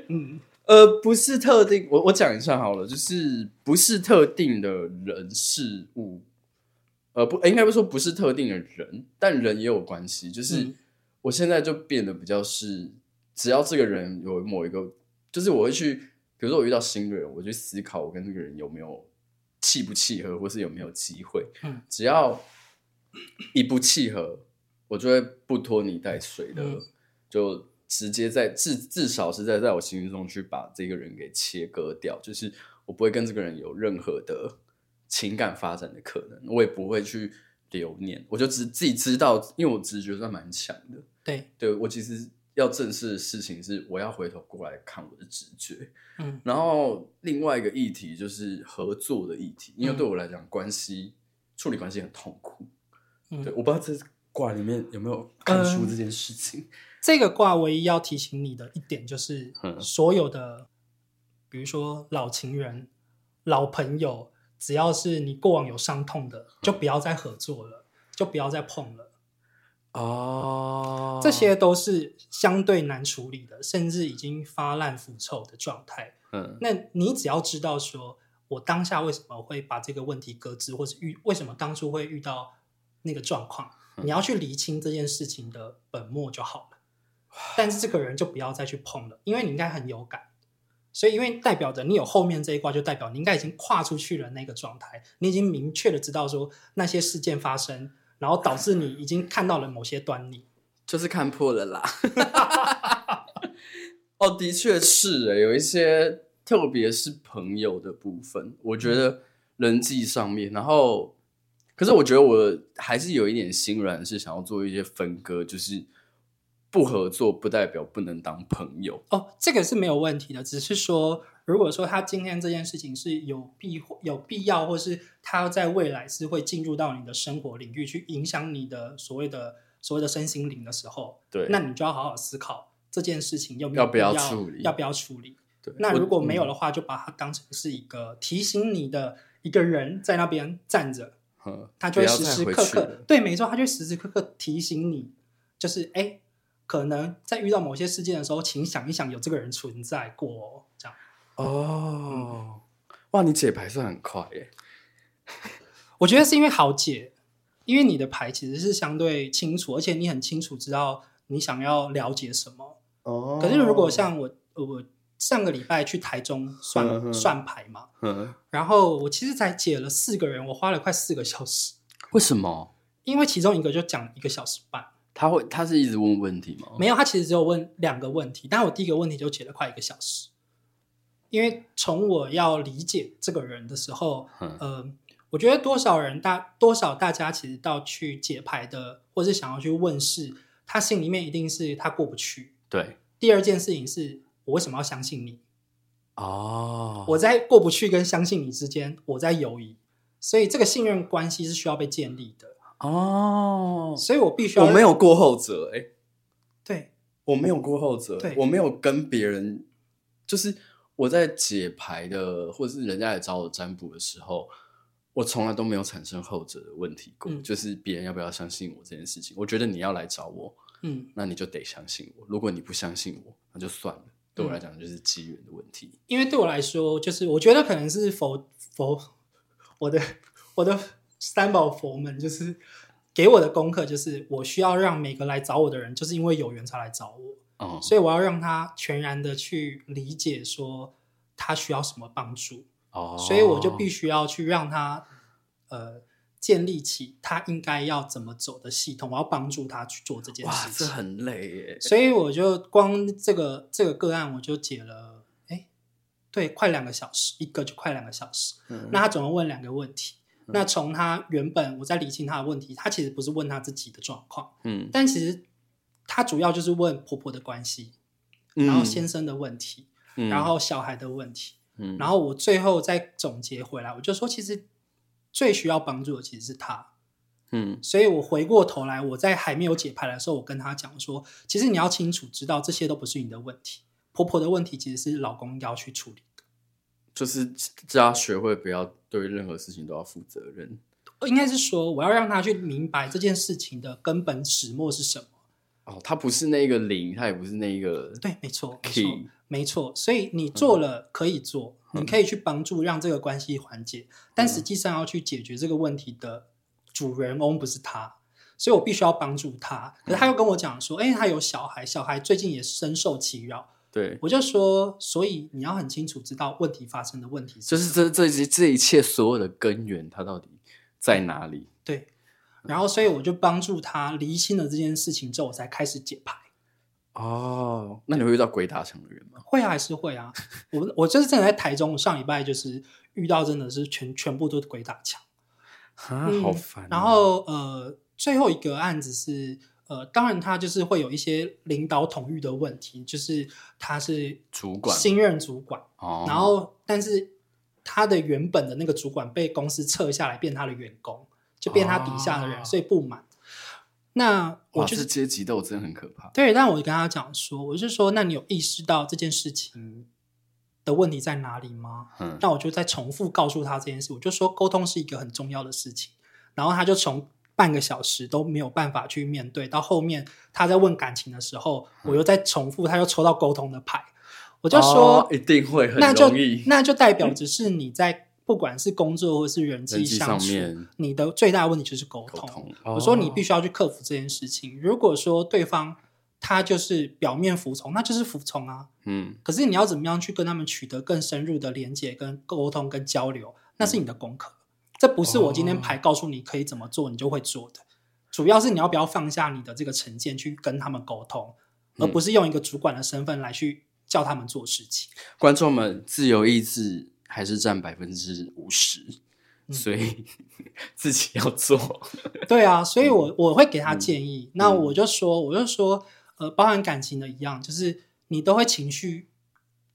嗯，呃，不是特定，我我讲一下好了，就是不是特定的人事物。呃，不，应该不说不是特定的人，但人也有关系。就是我现在就变得比较是，只要这个人有某一个，就是我会去，比如说我遇到新的人，我去思考我跟这个人有没有契不契合，或是有没有机会。嗯，只要一不契合，我就会不拖泥带水的，就直接在至至少是在在我心中去把这个人给切割掉，就是我不会跟这个人有任何的。情感发展的可能，我也不会去留念，我就只自己知道，因为我直觉算蛮强的。对，对我其实要正视的事情是，我要回头过来看我的直觉。嗯，然后另外一个议题就是合作的议题，因为对我来讲，关系处理关系很痛苦。嗯，对，我不知道这卦里面有没有看出这件事情。嗯，这个卦唯一要提醒你的一点就是，所有的，比如说老情人、老朋友。只要是你过往有伤痛的，就不要再合作了，就不要再碰了。哦，这些都是相对难处理的，甚至已经发烂腐臭的状态。嗯，那你只要知道说，我当下为什么会把这个问题搁置，或是遇为什么当初会遇到那个状况，你要去厘清这件事情的本末就好了。但是这个人就不要再去碰了，因为你应该很有感。所以，因为代表着你有后面这一卦，就代表你应该已经跨出去了那个状态，你已经明确的知道说那些事件发生，然后导致你已经看到了某些端倪，就是看破了啦。哦，的确是诶，有一些特别是朋友的部分，我觉得人际上面，然后，可是我觉得我还是有一点心软，是想要做一些分割，就是。不合作不代表不能当朋友哦，这个是没有问题的。只是说，如果说他今天这件事情是有必有必要，或是他在未来是会进入到你的生活领域去影响你的所谓的所谓的身心灵的时候，对，那你就要好好思考这件事情有没有必要，要不要处理，要不要处理？对，那如果没有的话，就把它当成是一个提醒你的一个人在那边站着，他就会时时刻刻对，没错，他就会时时刻刻提醒你，就是哎。可能在遇到某些事件的时候，请想一想，有这个人存在过，哦，这样。哦，哇，你解牌算很快耶。我觉得是因为好解，因为你的牌其实是相对清楚，而且你很清楚知道你想要了解什么。哦。可是如果像我，我上个礼拜去台中算算牌嘛，嗯，然后我其实才解了四个人，我花了快四个小时。为什么？因为其中一个就讲一个小时半。他会，他是一直问问题吗？没有，他其实只有问两个问题，但我第一个问题就解了快一个小时。因为从我要理解这个人的时候，嗯、呃，我觉得多少人大多少大家其实到去解牌的，或是想要去问事，他心里面一定是他过不去。对。第二件事情是我为什么要相信你？哦，我在过不去跟相信你之间，我在犹疑，所以这个信任关系是需要被建立的。哦，所以我必须要我没有过后者哎、欸，对，我没有过后者，对。我没有跟别人，就是我在解牌的，或者是人家来找我占卜的时候，我从来都没有产生后者的问题过，嗯、就是别人要不要相信我这件事情，我觉得你要来找我，嗯，那你就得相信我，如果你不相信我，那就算了。对我来讲，就是机缘的问题。因为对我来说，就是我觉得可能是佛佛我的我的三宝佛门，就是给我的功课，就是我需要让每个来找我的人，就是因为有缘才来找我。哦，所以我要让他全然的去理解，说他需要什么帮助。哦，所以我就必须要去让他呃。建立起他应该要怎么走的系统，我要帮助他去做这件事情。哇，这很累耶！所以我就光这个这个个案，我就解了，哎，对，快两个小时，一个就快两个小时。嗯，那他总共问两个问题。嗯，那从他原本我在理清他的问题，他其实不是问他自己的状况，嗯，但其实他主要就是问婆婆的关系，然后先生的问题，嗯，然后小孩的问题，嗯，然后我最后再总结回来，我就说其实。最需要帮助的其实是他，嗯，所以我回过头来，我在还没有解牌的时候，我跟他讲说，其实你要清楚知道，这些都不是你的问题，婆婆的问题其实是老公要去处理的，就是只要学会不要对任何事情都要负责任，应该是说我要让他去明白这件事情的根本始末是什么。哦，他不是那个零，他也不是那个，对，没错，没错，没错，所以你做了可以做。嗯你可以去帮助让这个关系缓解，但实际上要去解决这个问题的主人翁不是他，所以我必须要帮助他。可是他又跟我讲说，哎，他有小孩，小孩最近也深受其扰。对，我就说，所以你要很清楚知道问题发生的问题，就是这这这一切所有的根源，它到底在哪里？对，然后所以我就帮助他厘清了这件事情之后，我才开始解牌。哦，那你会遇到鬼打墙的人吗？会啊，还是会啊。我我就是真的在台中，上礼拜就是遇到真的是全全部都是鬼打墙，啊，嗯、好烦、啊。然后呃，最后一个案子是呃，当然他就是会有一些领导统御的问题，就是他是主管，新任主管，哦，然后但是他的原本的那个主管被公司撤下来，变他的员工，就变他底下的人，哦、所以不满。那我就是阶级斗争很可怕。对，但我就跟他讲说，我是说，那你有意识到这件事情的问题在哪里吗？嗯，那我就再重复告诉他这件事。我就说，沟通是一个很重要的事情。然后他就从半个小时都没有办法去面对，到后面他在问感情的时候，我又在重复，他又抽到沟通的牌。我就说，哦，一定会很容易，那就那就代表只是你在。不管是工作或是人际相处，你的最大的问题就是沟通。沟通哦、我说你必须要去克服这件事情。如果说对方他就是表面服从，那就是服从啊。嗯。可是你要怎么样去跟他们取得更深入的连接、跟沟通、跟交流，那是你的功课。嗯、这不是我今天牌告诉你可以怎么做，你就会做的。哦、主要是你要不要放下你的这个成见去跟他们沟通，而不是用一个主管的身份来去叫他们做事情。嗯、观众们，自由意志。还是占百分之五十，所以 自己要做。对啊，所以我我会给他建议。嗯、那我就说，我就说，呃，包含感情的一样，就是你都会情绪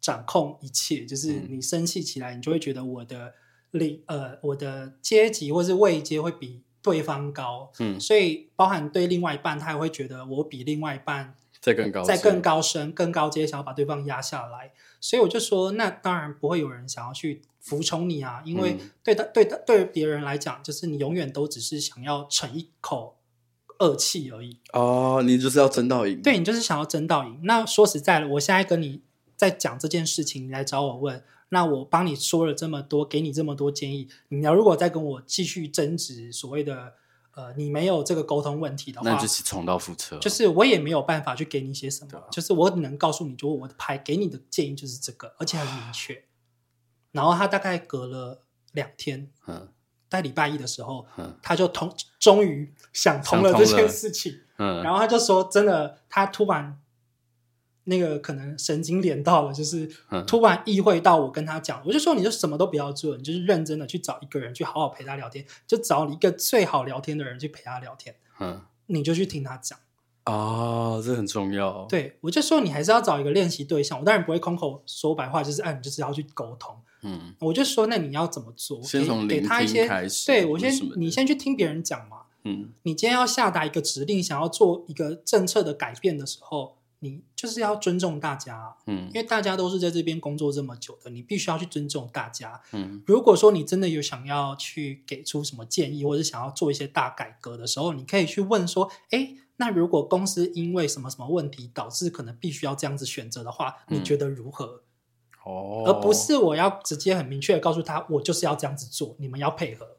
掌控一切。就是你生气起来，你就会觉得我的力，呃，我的阶级或是位阶会比对方高。嗯，所以包含对另外一半，他也会觉得我比另外一半。再更高，再更高深、更高阶，想要把对方压下来，所以我就说，那当然不会有人想要去服从你啊，因为对他、对他、对别人来讲，就是你永远都只是想要逞一口恶气而已。哦，你就是要争到赢，对，你就是想要争到赢。那说实在的，我现在跟你在讲这件事情，你来找我问，那我帮你说了这么多，给你这么多建议，你要如果再跟我继续争执所谓的。呃，你没有这个沟通问题的话，那就是重蹈覆辙。就是我也没有办法去给你些什么，啊、就是我能告诉你，就我的牌给你的建议就是这个，而且很明 确。然后他大概隔了两天，嗯，在礼拜一的时候，嗯，他就通终于想通了这件事情，嗯，然后他就说，真的，他突然。那个可能神经连到了，就是突然意会到我跟他讲，嗯、我就说你就什么都不要做，你就是认真的去找一个人去好好陪他聊天，就找你一个最好聊天的人去陪他聊天，嗯，你就去听他讲。哦，这很重要。对，我就说你还是要找一个练习对象，我当然不会空口说白话，就是哎，你就是要去沟通。嗯，我就说那你要怎么做？先从给他一些，对我先，你先去听别人讲嘛。嗯，你今天要下达一个指令，想要做一个政策的改变的时候，你就是要尊重大家，嗯，因为大家都是在这边工作这么久的，你必须要去尊重大家，嗯。如果说你真的有想要去给出什么建议，或者想要做一些大改革的时候，你可以去问说，哎，那如果公司因为什么什么问题导致可能必须要这样子选择的话，你觉得如何？哦，而不是我要直接很明确的告诉他，我就是要这样子做，你们要配合。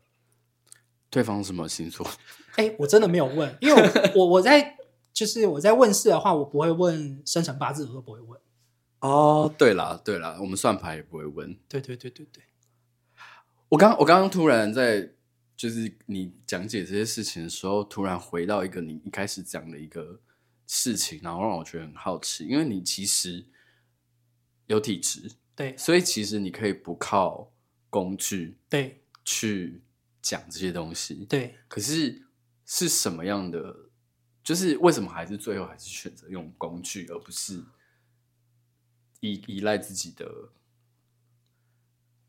对方什么星座？哎，我真的没有问，因为我我，我在就是我在问事的话，我不会问生辰八字，我都不会问。哦，对了对了，我们算牌也不会问。对对对对对。我刚我刚刚突然在就是你讲解这些事情的时候，突然回到一个你一开始讲的一个事情，然后让我觉得很好奇，因为你其实。有体质，对，所以其实你可以不靠工具，对，去讲这些东西，对。可是是什么样的？就是为什么还是最后还是选择用工具，而不是依依赖自己的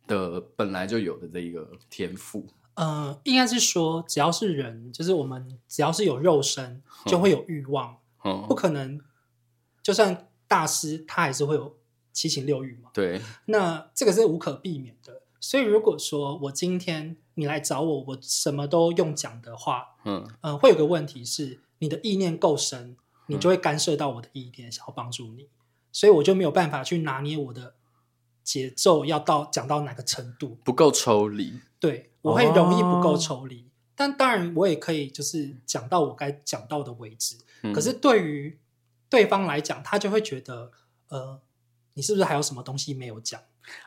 的本来就有的这一个天赋？呃，应该是说，只要是人，就是我们只要是有肉身，就会有欲望，嗯，不可能，就算大师，他还是会有。七情六欲嘛，对，那这个是无可避免的。所以如果说我今天你来找我，我什么都用讲的话，嗯嗯、呃，会有个问题是，你的意念够深，你就会干涉到我的意念，想要帮助你，所以我就没有办法去拿捏我的节奏，要到讲到哪个程度，不够抽离。对，我会容易不够抽离，哦、但当然我也可以就是讲到我该讲到的为止。嗯、可是对于对方来讲，他就会觉得呃。你是不是还有什么东西没有讲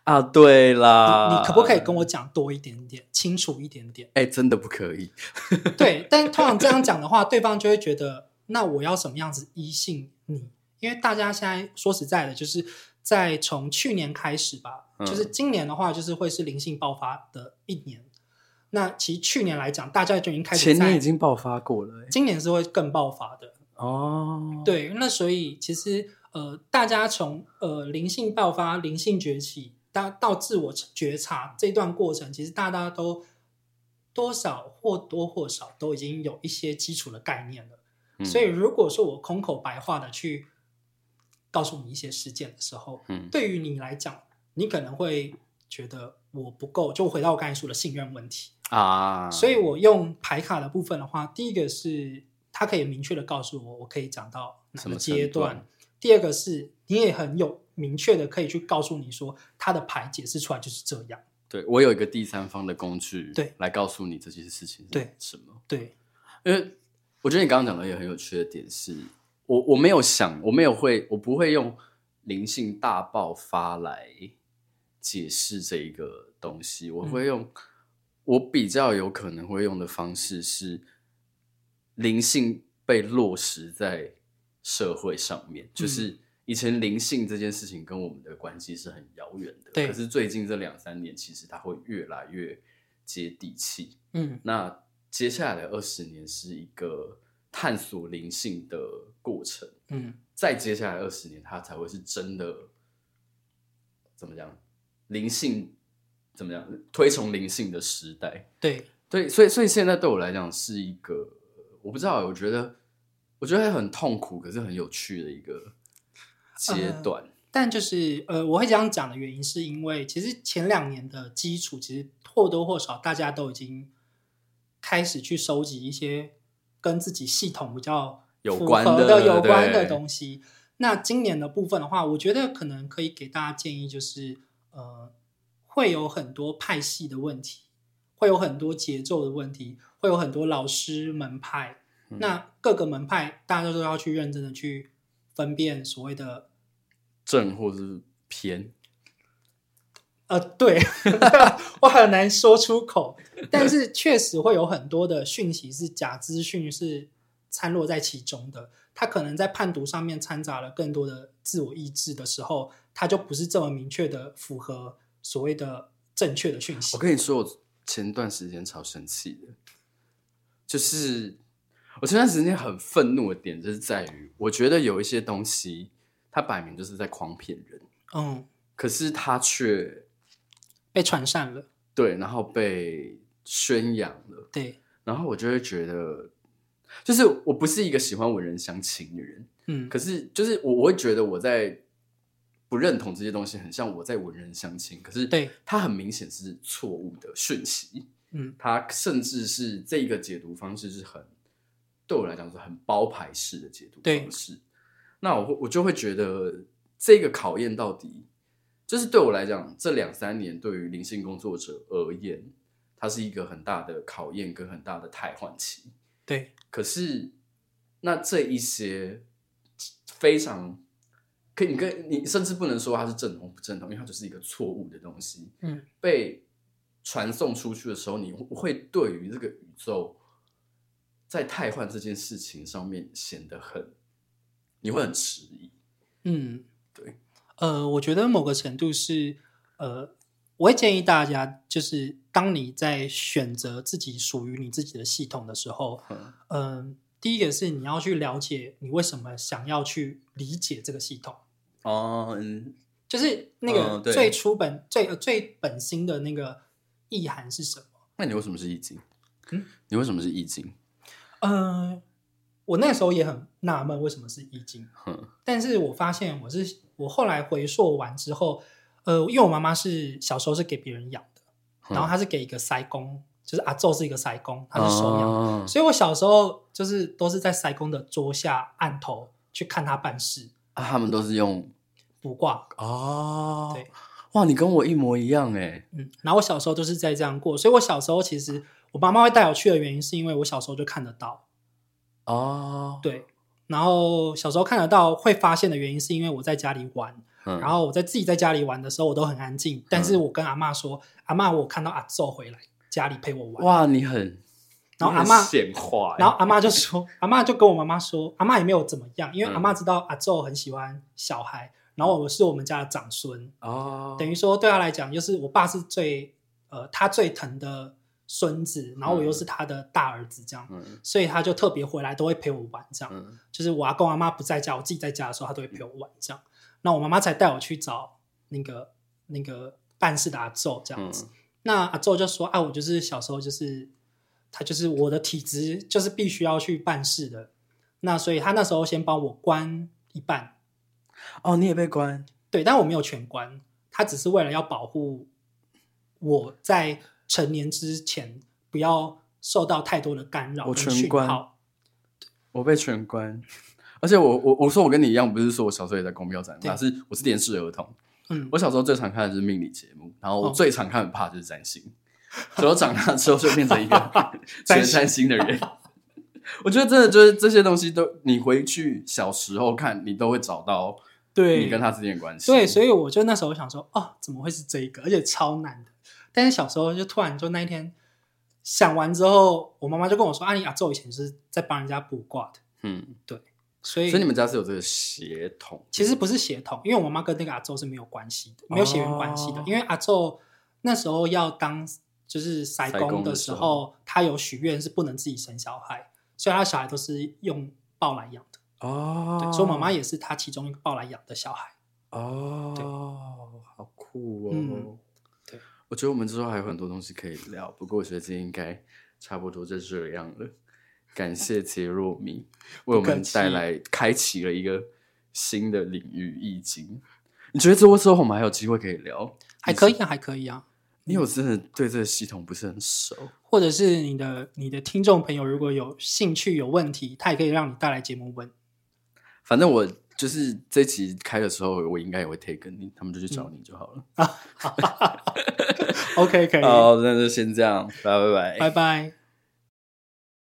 啊？对啦你，你可不可以跟我讲多一点点，清楚一点点？哎、欸，真的不可以。对，但通常这样讲的话，对方就会觉得，那我要什么样子依信你？因为大家现在说实在的，就是在从去年开始吧，嗯、就是今年的话，就是会是灵性爆发的一年。那其实去年来讲，大家就已经开始，前年已经爆发过了，今年是会更爆发的哦。对，那所以其实。呃，大家从呃灵性爆发、灵性崛起到到自我觉察这段过程，其实大家都多少或多或少都已经有一些基础的概念了。嗯、所以，如果说我空口白话的去告诉你一些事件的时候，嗯，对于你来讲，你可能会觉得我不够。就回到我刚才说的信任问题啊，所以我用牌卡的部分的话，第一个是它可以明确的告诉我，我可以讲到哪个阶段。第二个是，你也很有明确的可以去告诉你说，他的牌解释出来就是这样。对，我有一个第三方的工具，对，来告诉你这些事情对什么。对，因为我觉得你刚刚讲的也很有趣的点是，我我没有想，我没有会，我不会用灵性大爆发来解释这一个东西。我会用，嗯、我比较有可能会用的方式是，灵性被落实在。社会上面，就是以前灵性这件事情跟我们的关系是很遥远的，对。可是最近这两三年，其实它会越来越接地气。嗯，那接下来的二十年是一个探索灵性的过程。嗯，再接下来二十年，它才会是真的怎么讲？灵性怎么样？推崇灵性的时代。对对，所以所以现在对我来讲是一个，我不知道，我觉得。我觉得很痛苦，可是很有趣的一个阶段。呃、但就是呃，我会这样讲的原因，是因为其实前两年的基础，其实或多或少大家都已经开始去收集一些跟自己系统比较有关的，有关的东西。那今年的部分的话，我觉得可能可以给大家建议，就是呃，会有很多派系的问题，会有很多节奏的问题，会有很多老师门派。那各个门派，大家都要去认真的去分辨所谓的正或是偏。呃，对，我很难说出口，但是确实会有很多的讯息是假资讯，是掺落在其中的。他可能在判读上面掺杂了更多的自我意志的时候，他就不是这么明确的符合所谓的正确的讯息。我跟你说，我前段时间超生气的，就是。我前段时间很愤怒的点，就是在于，我觉得有一些东西，它摆明就是在诓骗人，嗯，可是它却被传散了，对，然后被宣扬了，对，然后我就会觉得，就是我不是一个喜欢文人相轻的人，嗯，可是就是我我会觉得我在不认同这些东西，很像我在文人相亲，可是对它很明显是错误的讯息，嗯，它甚至是这一个解读方式是很对我来讲是很包牌式的解读方式，那我我就会觉得这个考验到底，就是对我来讲这两三年对于灵性工作者而言。它是一个很大的考验跟很大的汰换期，对。可是，那这一些非常可以，你跟你甚至不能说它是正统不正统，因为它就是一个错误的东西。嗯，被传送出去的时候，你会对于这个宇宙在汰换这件事情上面显得很，你会很迟疑。嗯，对。呃，我觉得某个程度是呃。我会建议大家，就是当你在选择自己属于你自己的系统的时候，嗯、呃，第一个是你要去了解你为什么想要去理解这个系统哦，嗯，就是那个最初本、嗯、最最本心的那个意涵是什么？那你为什么是易经？嗯，你为什么是易经？呃，我那时候也很纳闷为什么是易经，嗯，但是我发现我是我后来回溯完之后。呃，因为我妈妈是小时候是给别人养的，然后她是给一个塞公，就是阿宙是一个塞公，她是收养，哦，所以我小时候就是都是在塞公的桌下案头去看他办事。啊，他们都是用卜卦哦，对，哇，你跟我一模一样哎，嗯，然后我小时候都是在这样过，所以我小时候其实我妈妈会带我去的原因，是因为我小时候就看得到哦，对，然后小时候看得到会发现的原因，是因为我在家里玩。嗯、然后我在自己在家里玩的时候，我都很安静。嗯、但是我跟阿妈说：“阿妈，我看到阿祖回来家里陪我玩。”哇，你很……然后阿妈显化，然后阿妈就说：“阿妈就跟我妈妈说，阿妈也没有怎么样，因为阿妈知道阿祖很喜欢小孩，嗯、然后我是我们家的长孙哦，等于说对他来讲，就是我爸是最呃他最疼的孙子，然后我又是他的大儿子，这样，嗯、所以他就特别回来都会陪我玩，这样，嗯、就是我阿公阿妈不在家，我自己在家的时候，他都会陪我玩，这样。”那我妈妈才带我去找那个那个办事的阿昼这样子。嗯、那阿昼就说：“啊，我就是小时候就是他就是我的体质就是必须要去办事的。那所以他那时候先帮我关一半。哦，你也被关？对，但我没有全关。他只是为了要保护我在成年之前不要受到太多的干扰。我全关，我被全关。”而且我我我说我跟你一样，不是说我小时候也在公庙长大，是我是电视儿童。嗯，我小时候最常看的是命理节目，然后我最常看的怕就是占星，哦、所以我长大之后就变成一个 全占星的人。我觉得真的就是这些东西都，你回去小时候看，你都会找到对你跟他之间的关系。对，所以我就那时候想说，哦，怎么会是这一个？而且超难的。但是小时候就突然就那一天想完之后，我妈妈就跟我说：“啊，你阿昼以前就是在帮人家卜卦的。”嗯，对。所以，所以你们家是有这个血统？其实不是血统，因为我妈妈跟那个阿昼是没有关系的，没有血缘关系的。哦、因为阿昼那时候要当就是塞公的时候，他有许愿是不能自己生小孩，所以他小孩都是用抱来养的。哦，对，所以我妈妈也是他其中一个抱来养的小孩。哦，对好酷哦。我觉得我们之后还有很多东西可以聊，不过我觉得今天应该差不多就这样了。感谢杰若米 为我们带来、开启了一个新的领域——易经。你觉得之后之后我们还有机会可以聊？还可以啊，还可以啊。你有真的对这个系统不是很熟，或者是你的你的听众朋友如果有兴趣、有问题，他也可以让你带来节目问。反正我就是这期开的时候，我应该也会 take 你，他们就去找你就好了。嗯、OK，可以。好，那就先这样，拜拜拜拜拜。